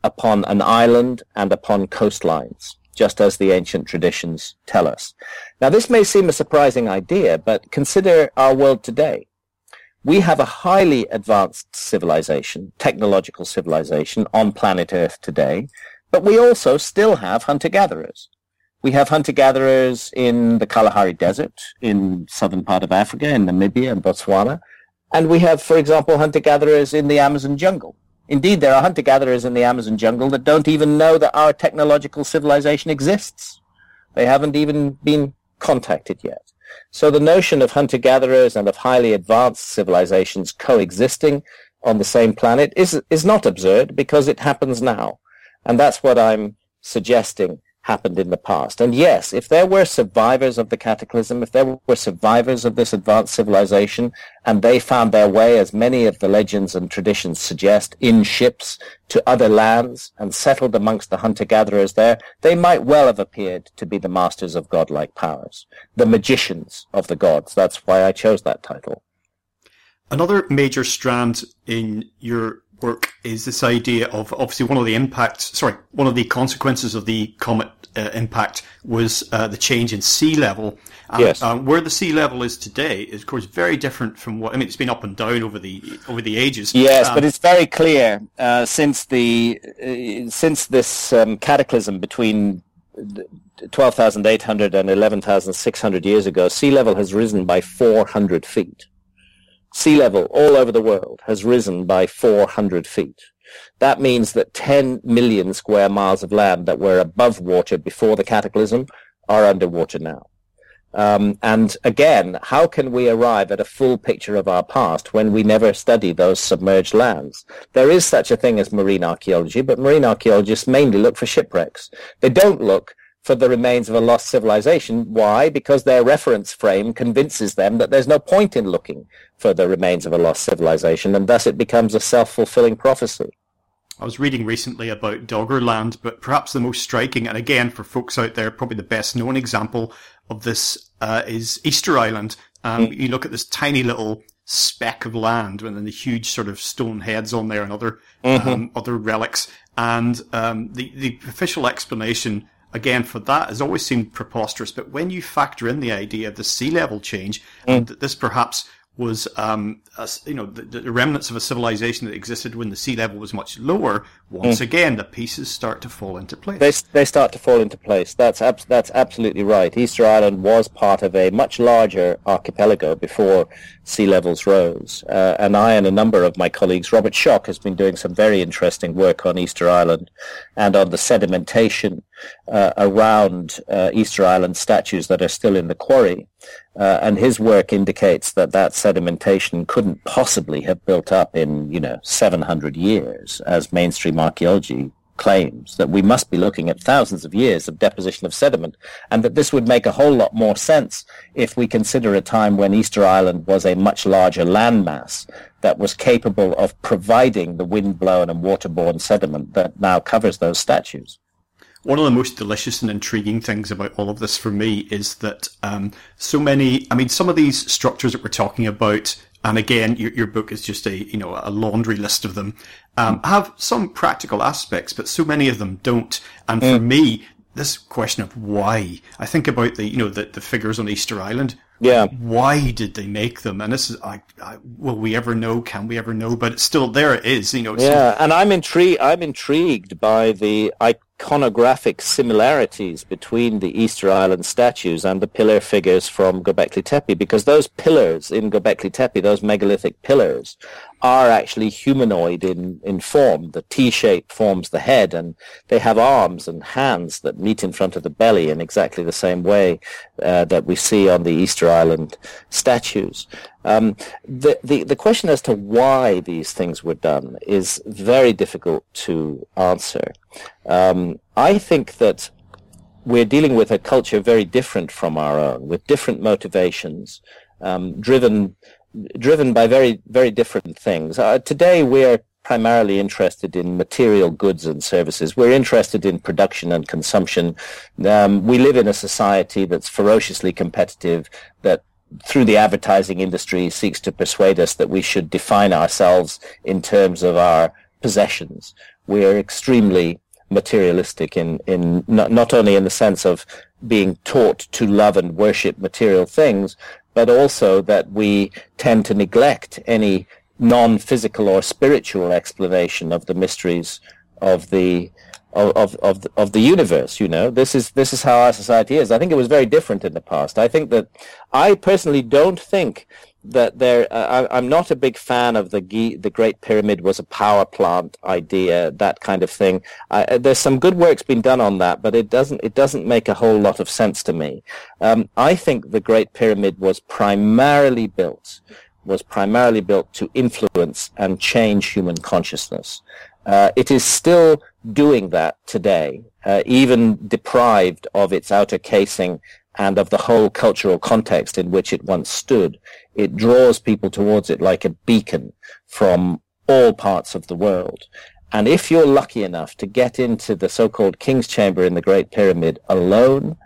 upon an island and upon coastlines. Just as the ancient traditions tell us. Now, this may seem a surprising idea, but consider our world today. We have a highly advanced civilization, technological civilization on planet Earth today, but we also still have hunter-gatherers. We have hunter-gatherers in the Kalahari Desert, in southern part of Africa, in Namibia and Botswana. And we have, for example, hunter-gatherers in the Amazon jungle. Indeed, there are hunter-gatherers in the Amazon jungle that don't even know that our technological civilization exists. They haven't even been contacted yet. So the notion of hunter-gatherers and of highly advanced civilizations coexisting on the same planet is, is not absurd because it happens now. And that's what I'm suggesting happened in the past. And yes, if there were survivors of the cataclysm, if there were survivors of this advanced civilization, and they found their way, as many of the legends and traditions suggest, in ships to other lands and settled amongst the hunter-gatherers there, they might well have appeared to be the masters of godlike powers, the magicians of the gods. That's why I chose that title. Another major strand in your work is this idea of obviously one of the impacts, sorry, one of the consequences of the comet uh, impact was uh, the change in sea level. And, yes. Um, where the sea level is today is, of course, very different from what I mean. It's been up and down over the over the ages. Yes, um, but it's very clear uh, since the uh, since this um, cataclysm between 12,800 and 11,600 years ago, sea level has risen by 400 feet sea level all over the world has risen by 400 feet. That means that 10 million square miles of land that were above water before the cataclysm are underwater now. Um, and again, how can we arrive at a full picture of our past when we never study those submerged lands? There is such a thing as marine archaeology, but marine archaeologists mainly look for shipwrecks. They don't look for the remains of a lost civilization. Why? Because their reference frame convinces them that there's no point in looking for the remains of a lost civilization, and thus it becomes a self-fulfilling prophecy. I was reading recently about Doggerland, but perhaps the most striking, and again for folks out there, probably the best known example of this uh, is Easter Island. Um, mm. You look at this tiny little speck of land, and then the huge sort of stone heads on there and other mm-hmm. um, other relics, and um, the the official explanation again, for that has always seemed preposterous. But when you factor in the idea of the sea level change, mm. and that this perhaps was, um, a, you know, the, the, remnants of a civilization that existed when the sea level was much lower. Once mm. again, the pieces start to fall into place. They, they start to fall into place. That's ab- that's absolutely right. Easter Island was part of a much larger archipelago before sea levels rose. Uh, and I and a number of my colleagues, Robert Schoch has been doing some very interesting work on Easter Island and on the sedimentation uh, around uh, Easter Island statues that are still in the quarry. Uh, and his work indicates that that sedimentation couldn't possibly have built up in, you know, 700 years, as mainstream archaeology claims that we must be looking at thousands of years of deposition of sediment, and that this would make a whole lot more sense if we consider a time when Easter Island was a much larger landmass that was capable of providing the wind-blown and waterborne sediment that now covers those statues. One of the most delicious and intriguing things about all of this for me is that um, so many, I mean, some of these structures that we're talking about and again, your, your book is just a, you know, a laundry list of them, um, have some practical aspects, but so many of them don't. And for mm. me, this question of why, I think about the, you know, the, the figures on Easter Island. Yeah. Why did they make them? And this is, I, I will we ever know? Can we ever know? But it's still, there it is, you know. Yeah. and I'm intrigued, I'm intrigued by the, I, iconographic similarities between the Easter Island statues and the pillar figures from Göbekli Tepe because those pillars in Göbekli Tepe, those megalithic pillars, are actually humanoid in, in form. The T-shape forms the head and they have arms and hands that meet in front of the belly in exactly the same way uh, that we see on the Easter Island statues. Um, the, the, the question as to why these things were done is very difficult to answer. Um, I think that we're dealing with a culture very different from our own, with different motivations, um, driven driven by very very different things. Uh, today we're primarily interested in material goods and services. We're interested in production and consumption. Um, we live in a society that's ferociously competitive, that through the advertising industry seeks to persuade us that we should define ourselves in terms of our possessions. We're extremely materialistic in, in not, not only in the sense of being taught to love and worship material things, but also that we tend to neglect any non-physical or spiritual explanation of the mysteries of the of, of, of, the, of the universe, you know. This is, this is how our society is. I think it was very different in the past. I think that, I personally don't think that there, uh, I, am not a big fan of the the Great Pyramid was a power plant idea, that kind of thing. Uh, there's some good work's been done on that, but it doesn't it doesn't make a whole lot of sense to me. Um, I think the Great Pyramid was primarily built was primarily built to influence and change human consciousness. Uh, it is still doing that today, uh, even deprived of its outer casing and of the whole cultural context in which it once stood. It draws people towards it like a beacon from all parts of the world. And if you're lucky enough to get into the so-called King's Chamber in the Great Pyramid alone,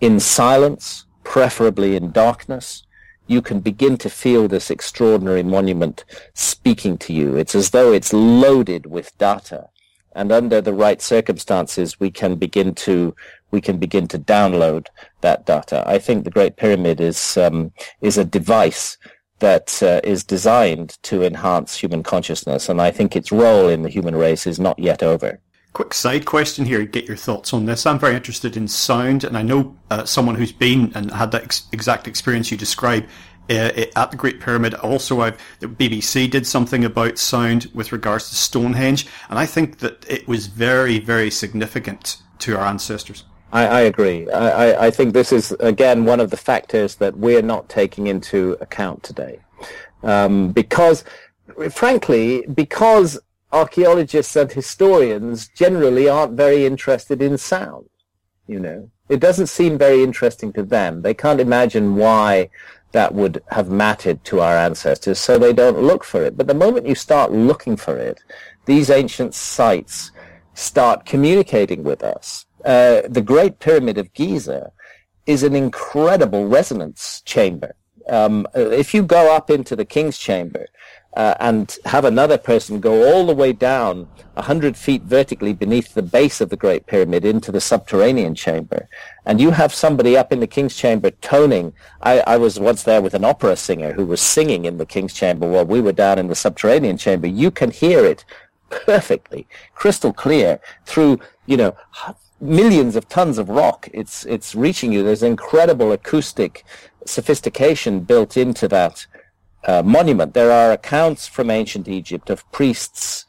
in silence, preferably in darkness, you can begin to feel this extraordinary monument speaking to you. It's as though it's loaded with data. And under the right circumstances, we can begin to we can begin to download that data. I think the Great Pyramid is um, is a device that uh, is designed to enhance human consciousness, and I think its role in the human race is not yet over. Quick side question here, get your thoughts on this. I'm very interested in sound, and I know uh, someone who's been and had that ex- exact experience you describe uh, at the Great Pyramid. Also, I've, the BBC did something about sound with regards to Stonehenge, and I think that it was very, very significant to our ancestors. I, I agree. I, I, think this is, again, one of the factors that we're not taking into account today. Um, because, frankly, because archaeologists and historians generally aren't very interested in sound, you know. It doesn't seem very interesting to them. They can't imagine why that would have mattered to our ancestors, so they don't look for it. But the moment you start looking for it, these ancient sites start communicating with us uh, the Great Pyramid of Giza is an incredible resonance chamber. Um, if you go up into the King's Chamber uh, and have another person go all the way down 100 feet vertically beneath the base of the Great Pyramid into the subterranean chamber, and you have somebody up in the King's Chamber toning. I, I was once there with an opera singer who was singing in the King's Chamber while we were down in the subterranean chamber. You can hear it perfectly, crystal clear through, you know, millions of tons of rock. It's it's reaching you. There's incredible acoustic sophistication built into that uh, monument. There are accounts from ancient Egypt of priests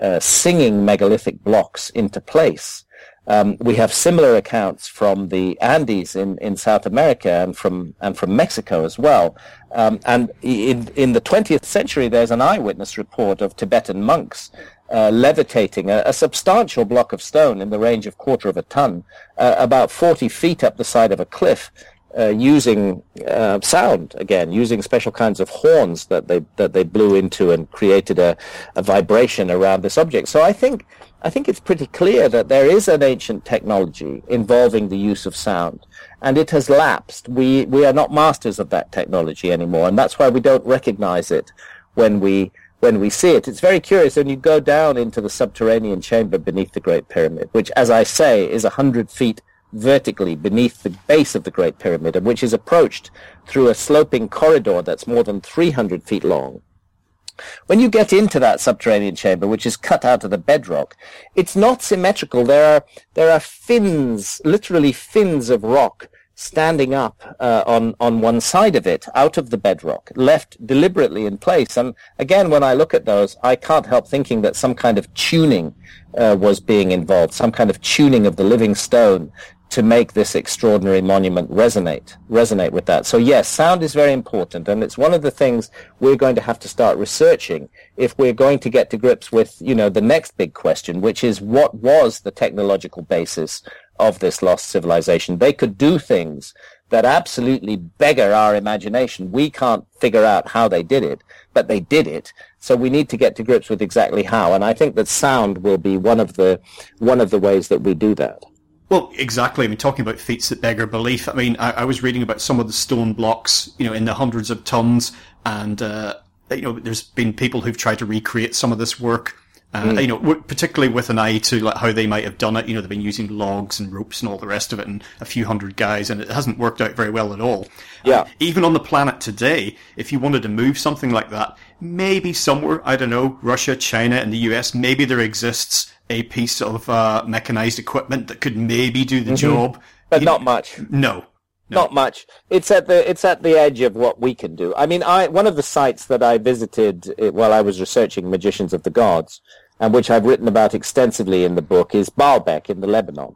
uh, singing megalithic blocks into place. Um, we have similar accounts from the Andes in, in South America and from and from Mexico as well. Um, and in in the 20th century, there's an eyewitness report of Tibetan monks uh, levitating a, a, substantial block of stone in the range of quarter of a ton, uh, about 40 feet up the side of a cliff, uh, using uh, sound again, using special kinds of horns that they that they blew into and created a, a vibration around this object. So I think I think it's pretty clear that there is an ancient technology involving the use of sound, and it has lapsed. We we are not masters of that technology anymore, and that's why we don't recognize it when we when we see it. It's very curious when you go down into the subterranean chamber beneath the Great Pyramid, which, as I say, is a hundred feet vertically beneath the base of the Great Pyramid, and which is approached through a sloping corridor that's more than 300 feet long. When you get into that subterranean chamber, which is cut out of the bedrock, it's not symmetrical. There are there are fins, literally fins of rock standing up uh, on on one side of it, out of the bedrock, left deliberately in place. And again, when I look at those, I can't help thinking that some kind of tuning uh, was being involved, some kind of tuning of the living stone to make this extraordinary monument resonate resonate with that. So yes, sound is very important, and it's one of the things we're going to have to start researching if we're going to get to grips with you know the next big question, which is what was the technological basis of this lost civilization. They could do things that absolutely beggar our imagination. We can't figure out how they did it, but they did it. So we need to get to grips with exactly how. And I think that sound will be one of the one of the ways that we do that. Well, exactly. I mean, talking about feats that beggar belief. I mean, I, I was reading about some of the stone blocks, you know, in the hundreds of tons, and uh, you know, there's been people who've tried to recreate some of this work Uh, mm. You know, particularly with an eye to like how they might have done it. You know, they've been using logs and ropes and all the rest of it, and a few hundred guys, and it hasn't worked out very well at all. Yeah. Uh, even on the planet today, if you wanted to move something like that, maybe somewhere I don't know, Russia, China, and the US, maybe there exists a piece of uh, mechanized equipment that could maybe do the mm-hmm. job, but you not know, much. No, no. Not much. It's at the it's at the edge of what we can do. I mean, I one of the sites that I visited while I was researching Magicians of the Gods, and which I've written about extensively in the book, is Baalbek in the Lebanon.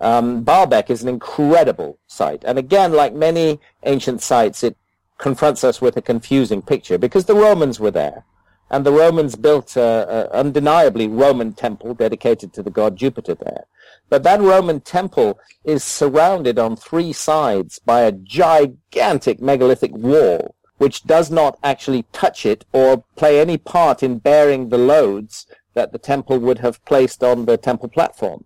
Um, Baalbek is an incredible site, and again, like many ancient sites, it confronts us with a confusing picture because the Romans were there, and the Romans built a, a undeniably Roman temple dedicated to the god Jupiter there. But that Roman temple is surrounded on three sides by a gigantic megalithic wall, which does not actually touch it or play any part in bearing the loads that the temple would have placed on the temple platform.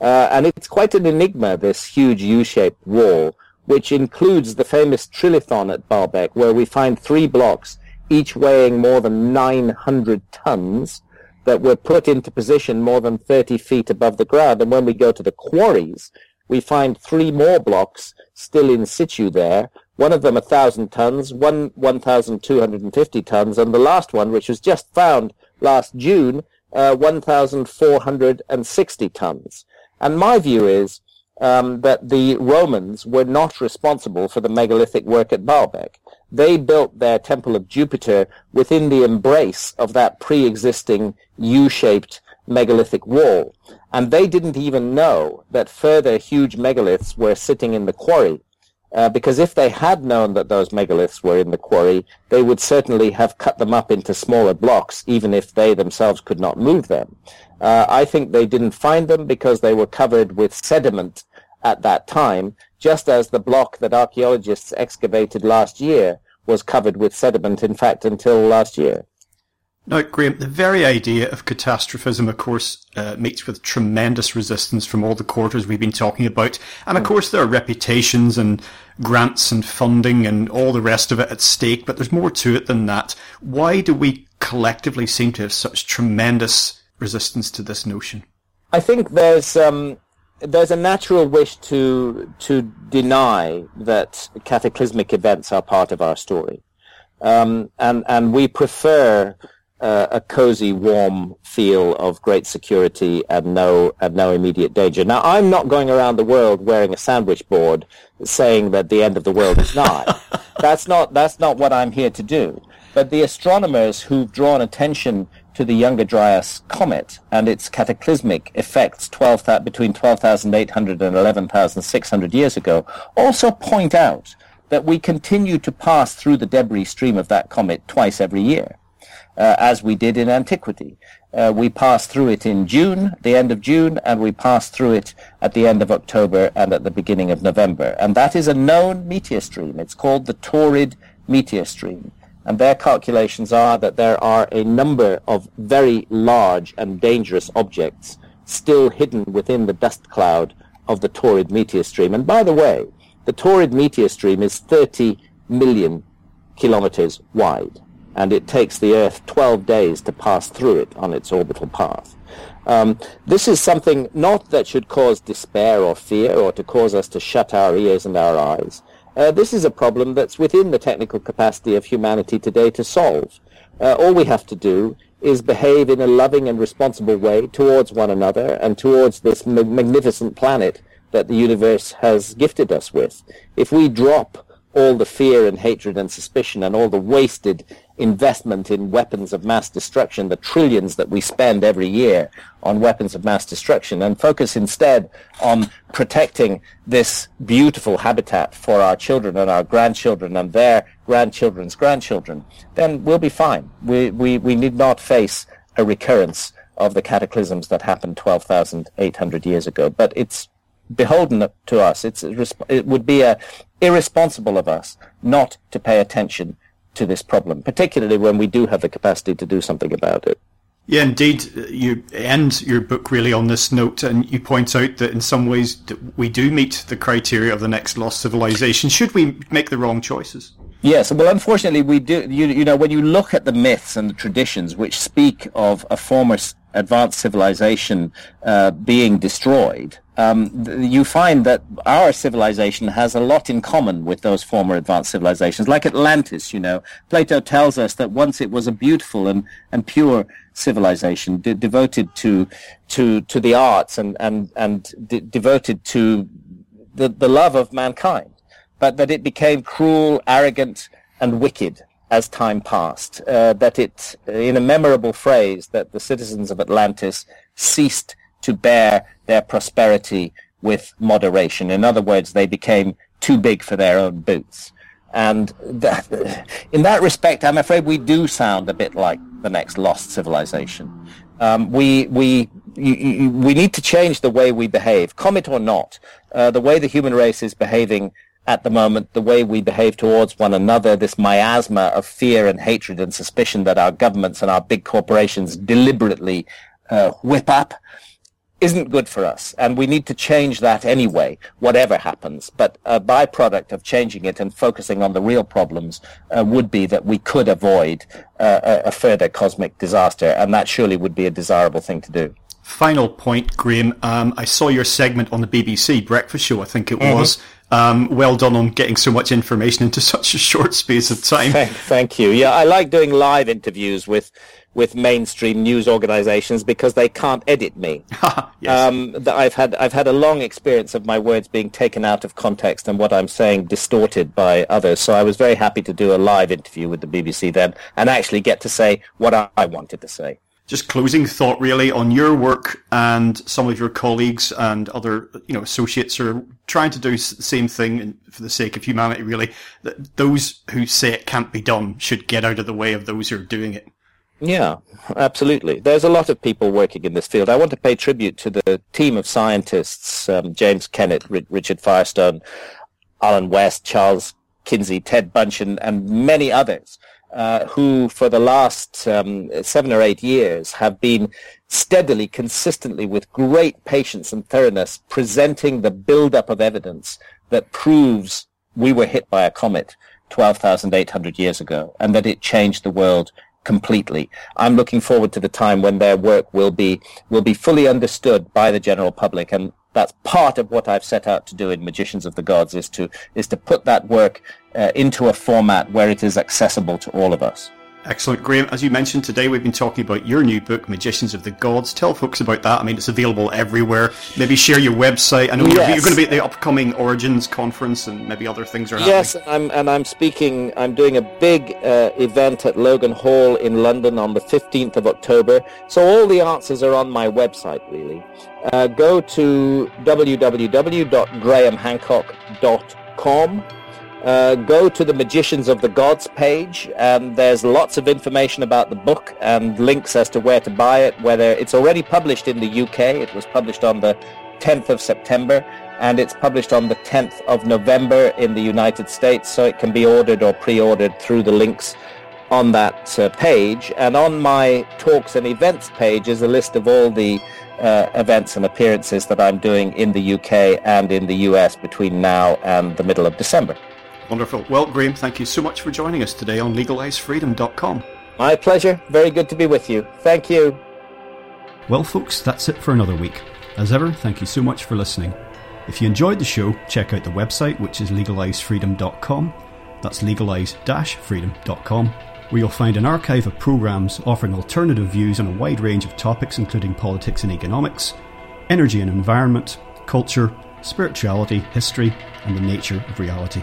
Uh, and it's quite an enigma, this huge U-shaped wall, which includes the famous trilithon at Baalbek, where we find three blocks, each weighing more than 900 tons, that were put into position more than 30 feet above the ground. And when we go to the quarries, we find three more blocks still in situ there. One of them 1,000 tons, one 1,250 tons, and the last one, which was just found last June, uh, 1,460 tons. And my view is um, that the Romans were not responsible for the megalithic work at Baalbek. They built their temple of Jupiter within the embrace of that pre-existing U-shaped megalithic wall. And they didn't even know that further huge megaliths were sitting in the quarry. Uh, because if they had known that those megaliths were in the quarry, they would certainly have cut them up into smaller blocks, even if they themselves could not move them. Uh, I think they didn't find them because they were covered with sediment at that time, just as the block that archaeologists excavated last year was covered with sediment, in fact, until last year. Now, Graham, the very idea of catastrophism, of course, uh, meets with tremendous resistance from all the quarters we've been talking about. And of mm. course, there are reputations and grants and funding and all the rest of it at stake, but there's more to it than that. Why do we collectively seem to have such tremendous resistance to this notion? I think there's um, there's a natural wish to to deny that cataclysmic events are part of our story, um, and and we prefer uh, a cozy, warm feel of great security and no and no immediate danger. Now, I'm not going around the world wearing a sandwich board saying that the end of the world is nigh. that's not that's not what I'm here to do. But the astronomers who've drawn attention to the Younger Dryas comet and its cataclysmic effects 12, between 12,800 and 11,600 years ago also point out that we continue to pass through the debris stream of that comet twice every year, uh, as we did in antiquity. Uh, we pass through it in June, the end of June, and we pass through it at the end of October and at the beginning of November. And that is a known meteor stream. It's called the Taurid meteor stream and their calculations are that there are a number of very large and dangerous objects still hidden within the dust cloud of the Taurid meteor stream. And by the way, the Taurid meteor stream is 30 million kilometers wide, and it takes the Earth 12 days to pass through it on its orbital path. Um, this is something not that should cause despair or fear or to cause us to shut our ears and our eyes. Uh, this is a problem that's within the technical capacity of humanity today to solve. Uh, all we have to do is behave in a loving and responsible way towards one another and towards this ma- magnificent planet that the universe has gifted us with. If we drop all the fear and hatred and suspicion and all the wasted investment in weapons of mass destruction, the trillions that we spend every year on weapons of mass destruction, and focus instead on protecting this beautiful habitat for our children and our grandchildren and their grandchildren's grandchildren, then we'll be fine. We, we, we need not face a recurrence of the cataclysms that happened 12,800 years ago. But it's beholden to us. It's, it would be a, irresponsible of us not to pay attention to this problem, particularly when we do have the capacity to do something about it. Yeah, indeed. Uh, you end your book really on this note, and you point out that in some ways we do meet the criteria of the next lost civilization. Should we make the wrong choices? Yes, well, unfortunately, we do. You, you know, when you look at the myths and the traditions which speak of a former advanced civilization uh, being destroyed, um, you find that our civilization has a lot in common with those former advanced civilizations, like Atlantis. You know, Plato tells us that once it was a beautiful and, and pure civilization de- devoted to to to the arts and and and de- devoted to the the love of mankind, but that it became cruel, arrogant, and wicked as time passed. Uh, that it, in a memorable phrase, that the citizens of Atlantis ceased to bear their prosperity with moderation. In other words, they became too big for their own boots. And that, in that respect, I'm afraid we do sound a bit like the next lost civilization. Um, we we we need to change the way we behave, comet or not. Uh, the way the human race is behaving at the moment, the way we behave towards one another, this miasma of fear and hatred and suspicion that our governments and our big corporations deliberately uh, whip up, isn't good for us. And we need to change that anyway, whatever happens. But a byproduct of changing it and focusing on the real problems uh, would be that we could avoid uh, a, a further cosmic disaster. And that surely would be a desirable thing to do. Final point, Graham. Um, I saw your segment on the BBC Breakfast Show, I think it mm-hmm. was. Um, well done on getting so much information into such a short space of time. Thank, thank you. Yeah, I like doing live interviews with with mainstream news organizations because they can't edit me. yes. um, I've had I've had a long experience of my words being taken out of context and what I'm saying distorted by others. So I was very happy to do a live interview with the BBC then and actually get to say what I wanted to say. Just closing thought really on your work and some of your colleagues and other you know associates are trying to do the same thing for the sake of humanity really that those who say it can't be done should get out of the way of those who are doing it yeah, absolutely. There's a lot of people working in this field. I want to pay tribute to the team of scientists, um, James Kennett, R- Richard Firestone, Allen West, Charles Kinzie, Ted Bunch, and, and many others, uh, who for the last um, seven or eight years have been steadily, consistently, with great patience and thoroughness, presenting the build-up of evidence that proves we were hit by a comet 12,800 years ago and that it changed the world completely. I'm looking forward to the time when their work will be will be fully understood by the general public and that's part of what I've set out to do in Magicians of the Gods is to is to put that work uh, into a format where it is accessible to all of us. Excellent, Graham. As you mentioned today, we've been talking about your new book, Magicians of the Gods. Tell folks about that. I mean, it's available everywhere. Maybe share your website. I know yes. you're, going to be at the upcoming Origins conference, and maybe other things are happening. Yes, I'm, and I'm speaking. I'm doing a big uh, event at Logan Hall in London on the 15th of October. So all the answers are on my website. Really, uh, go to www.grahamhancock.com uh, go to the Magicians of the Gods page. and there's lots of information about the book and links as to where to buy it, whether it's already published in the UK. It was published on the 10th of September and it's published on the 10th of November in the United States, so it can be ordered or pre-ordered through the links on that uh, page. And on my talks and events page is a list of all the uh, events and appearances that I'm doing in the UK and in the US between now and the middle of December. Wonderful. Well, Graham, thank you so much for joining us today on legalizefreedom.com. My pleasure. Very good to be with you. Thank you. Well, folks, that's it for another week. As ever, thank you so much for listening. If you enjoyed the show, check out the website, which is legalizefreedom.com. That's legalize-freedom.com, where you'll find an archive of programs offering alternative views on a wide range of topics, including politics and economics, energy and environment, culture, spirituality, history, and the nature of reality.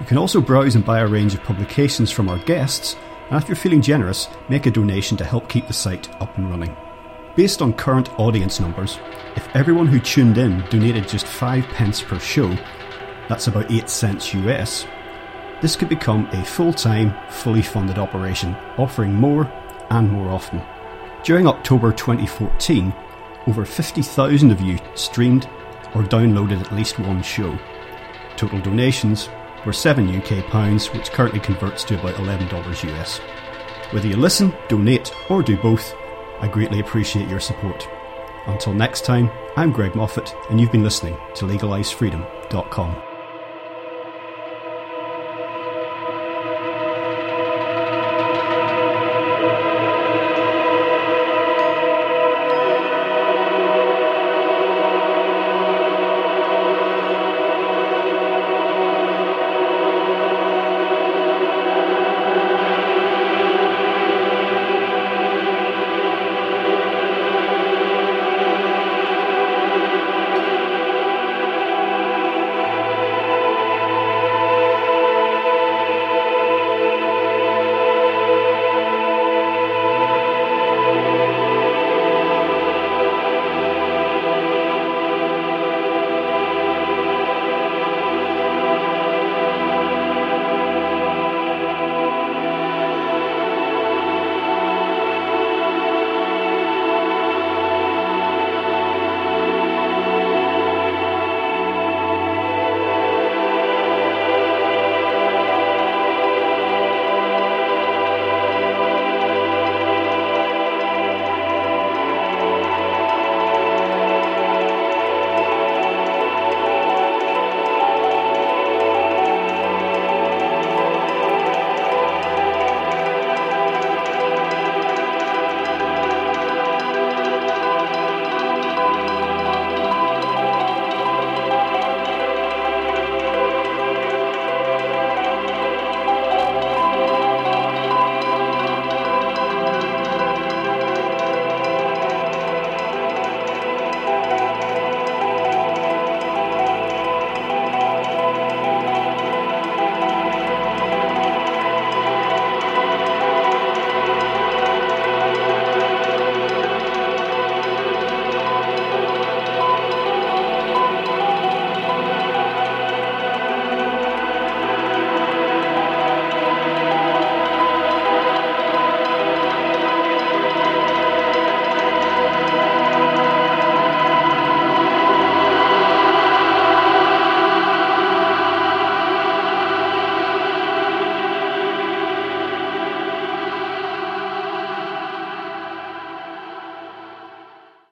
You can also browse and buy a range of publications from our guests, and if you're feeling generous, make a donation to help keep the site up and running. Based on current audience numbers, if everyone who tuned in donated just 5 pence per show, that's about 8 cents US, this could become a full time, fully funded operation, offering more and more often. During October 2014, over 50,000 of you streamed or downloaded at least one show. Total donations were 7 UK pounds, which currently converts to about $11 US. Whether you listen, donate, or do both, I greatly appreciate your support. Until next time, I'm Greg Moffitt, and you've been listening to LegalizeFreedom.com.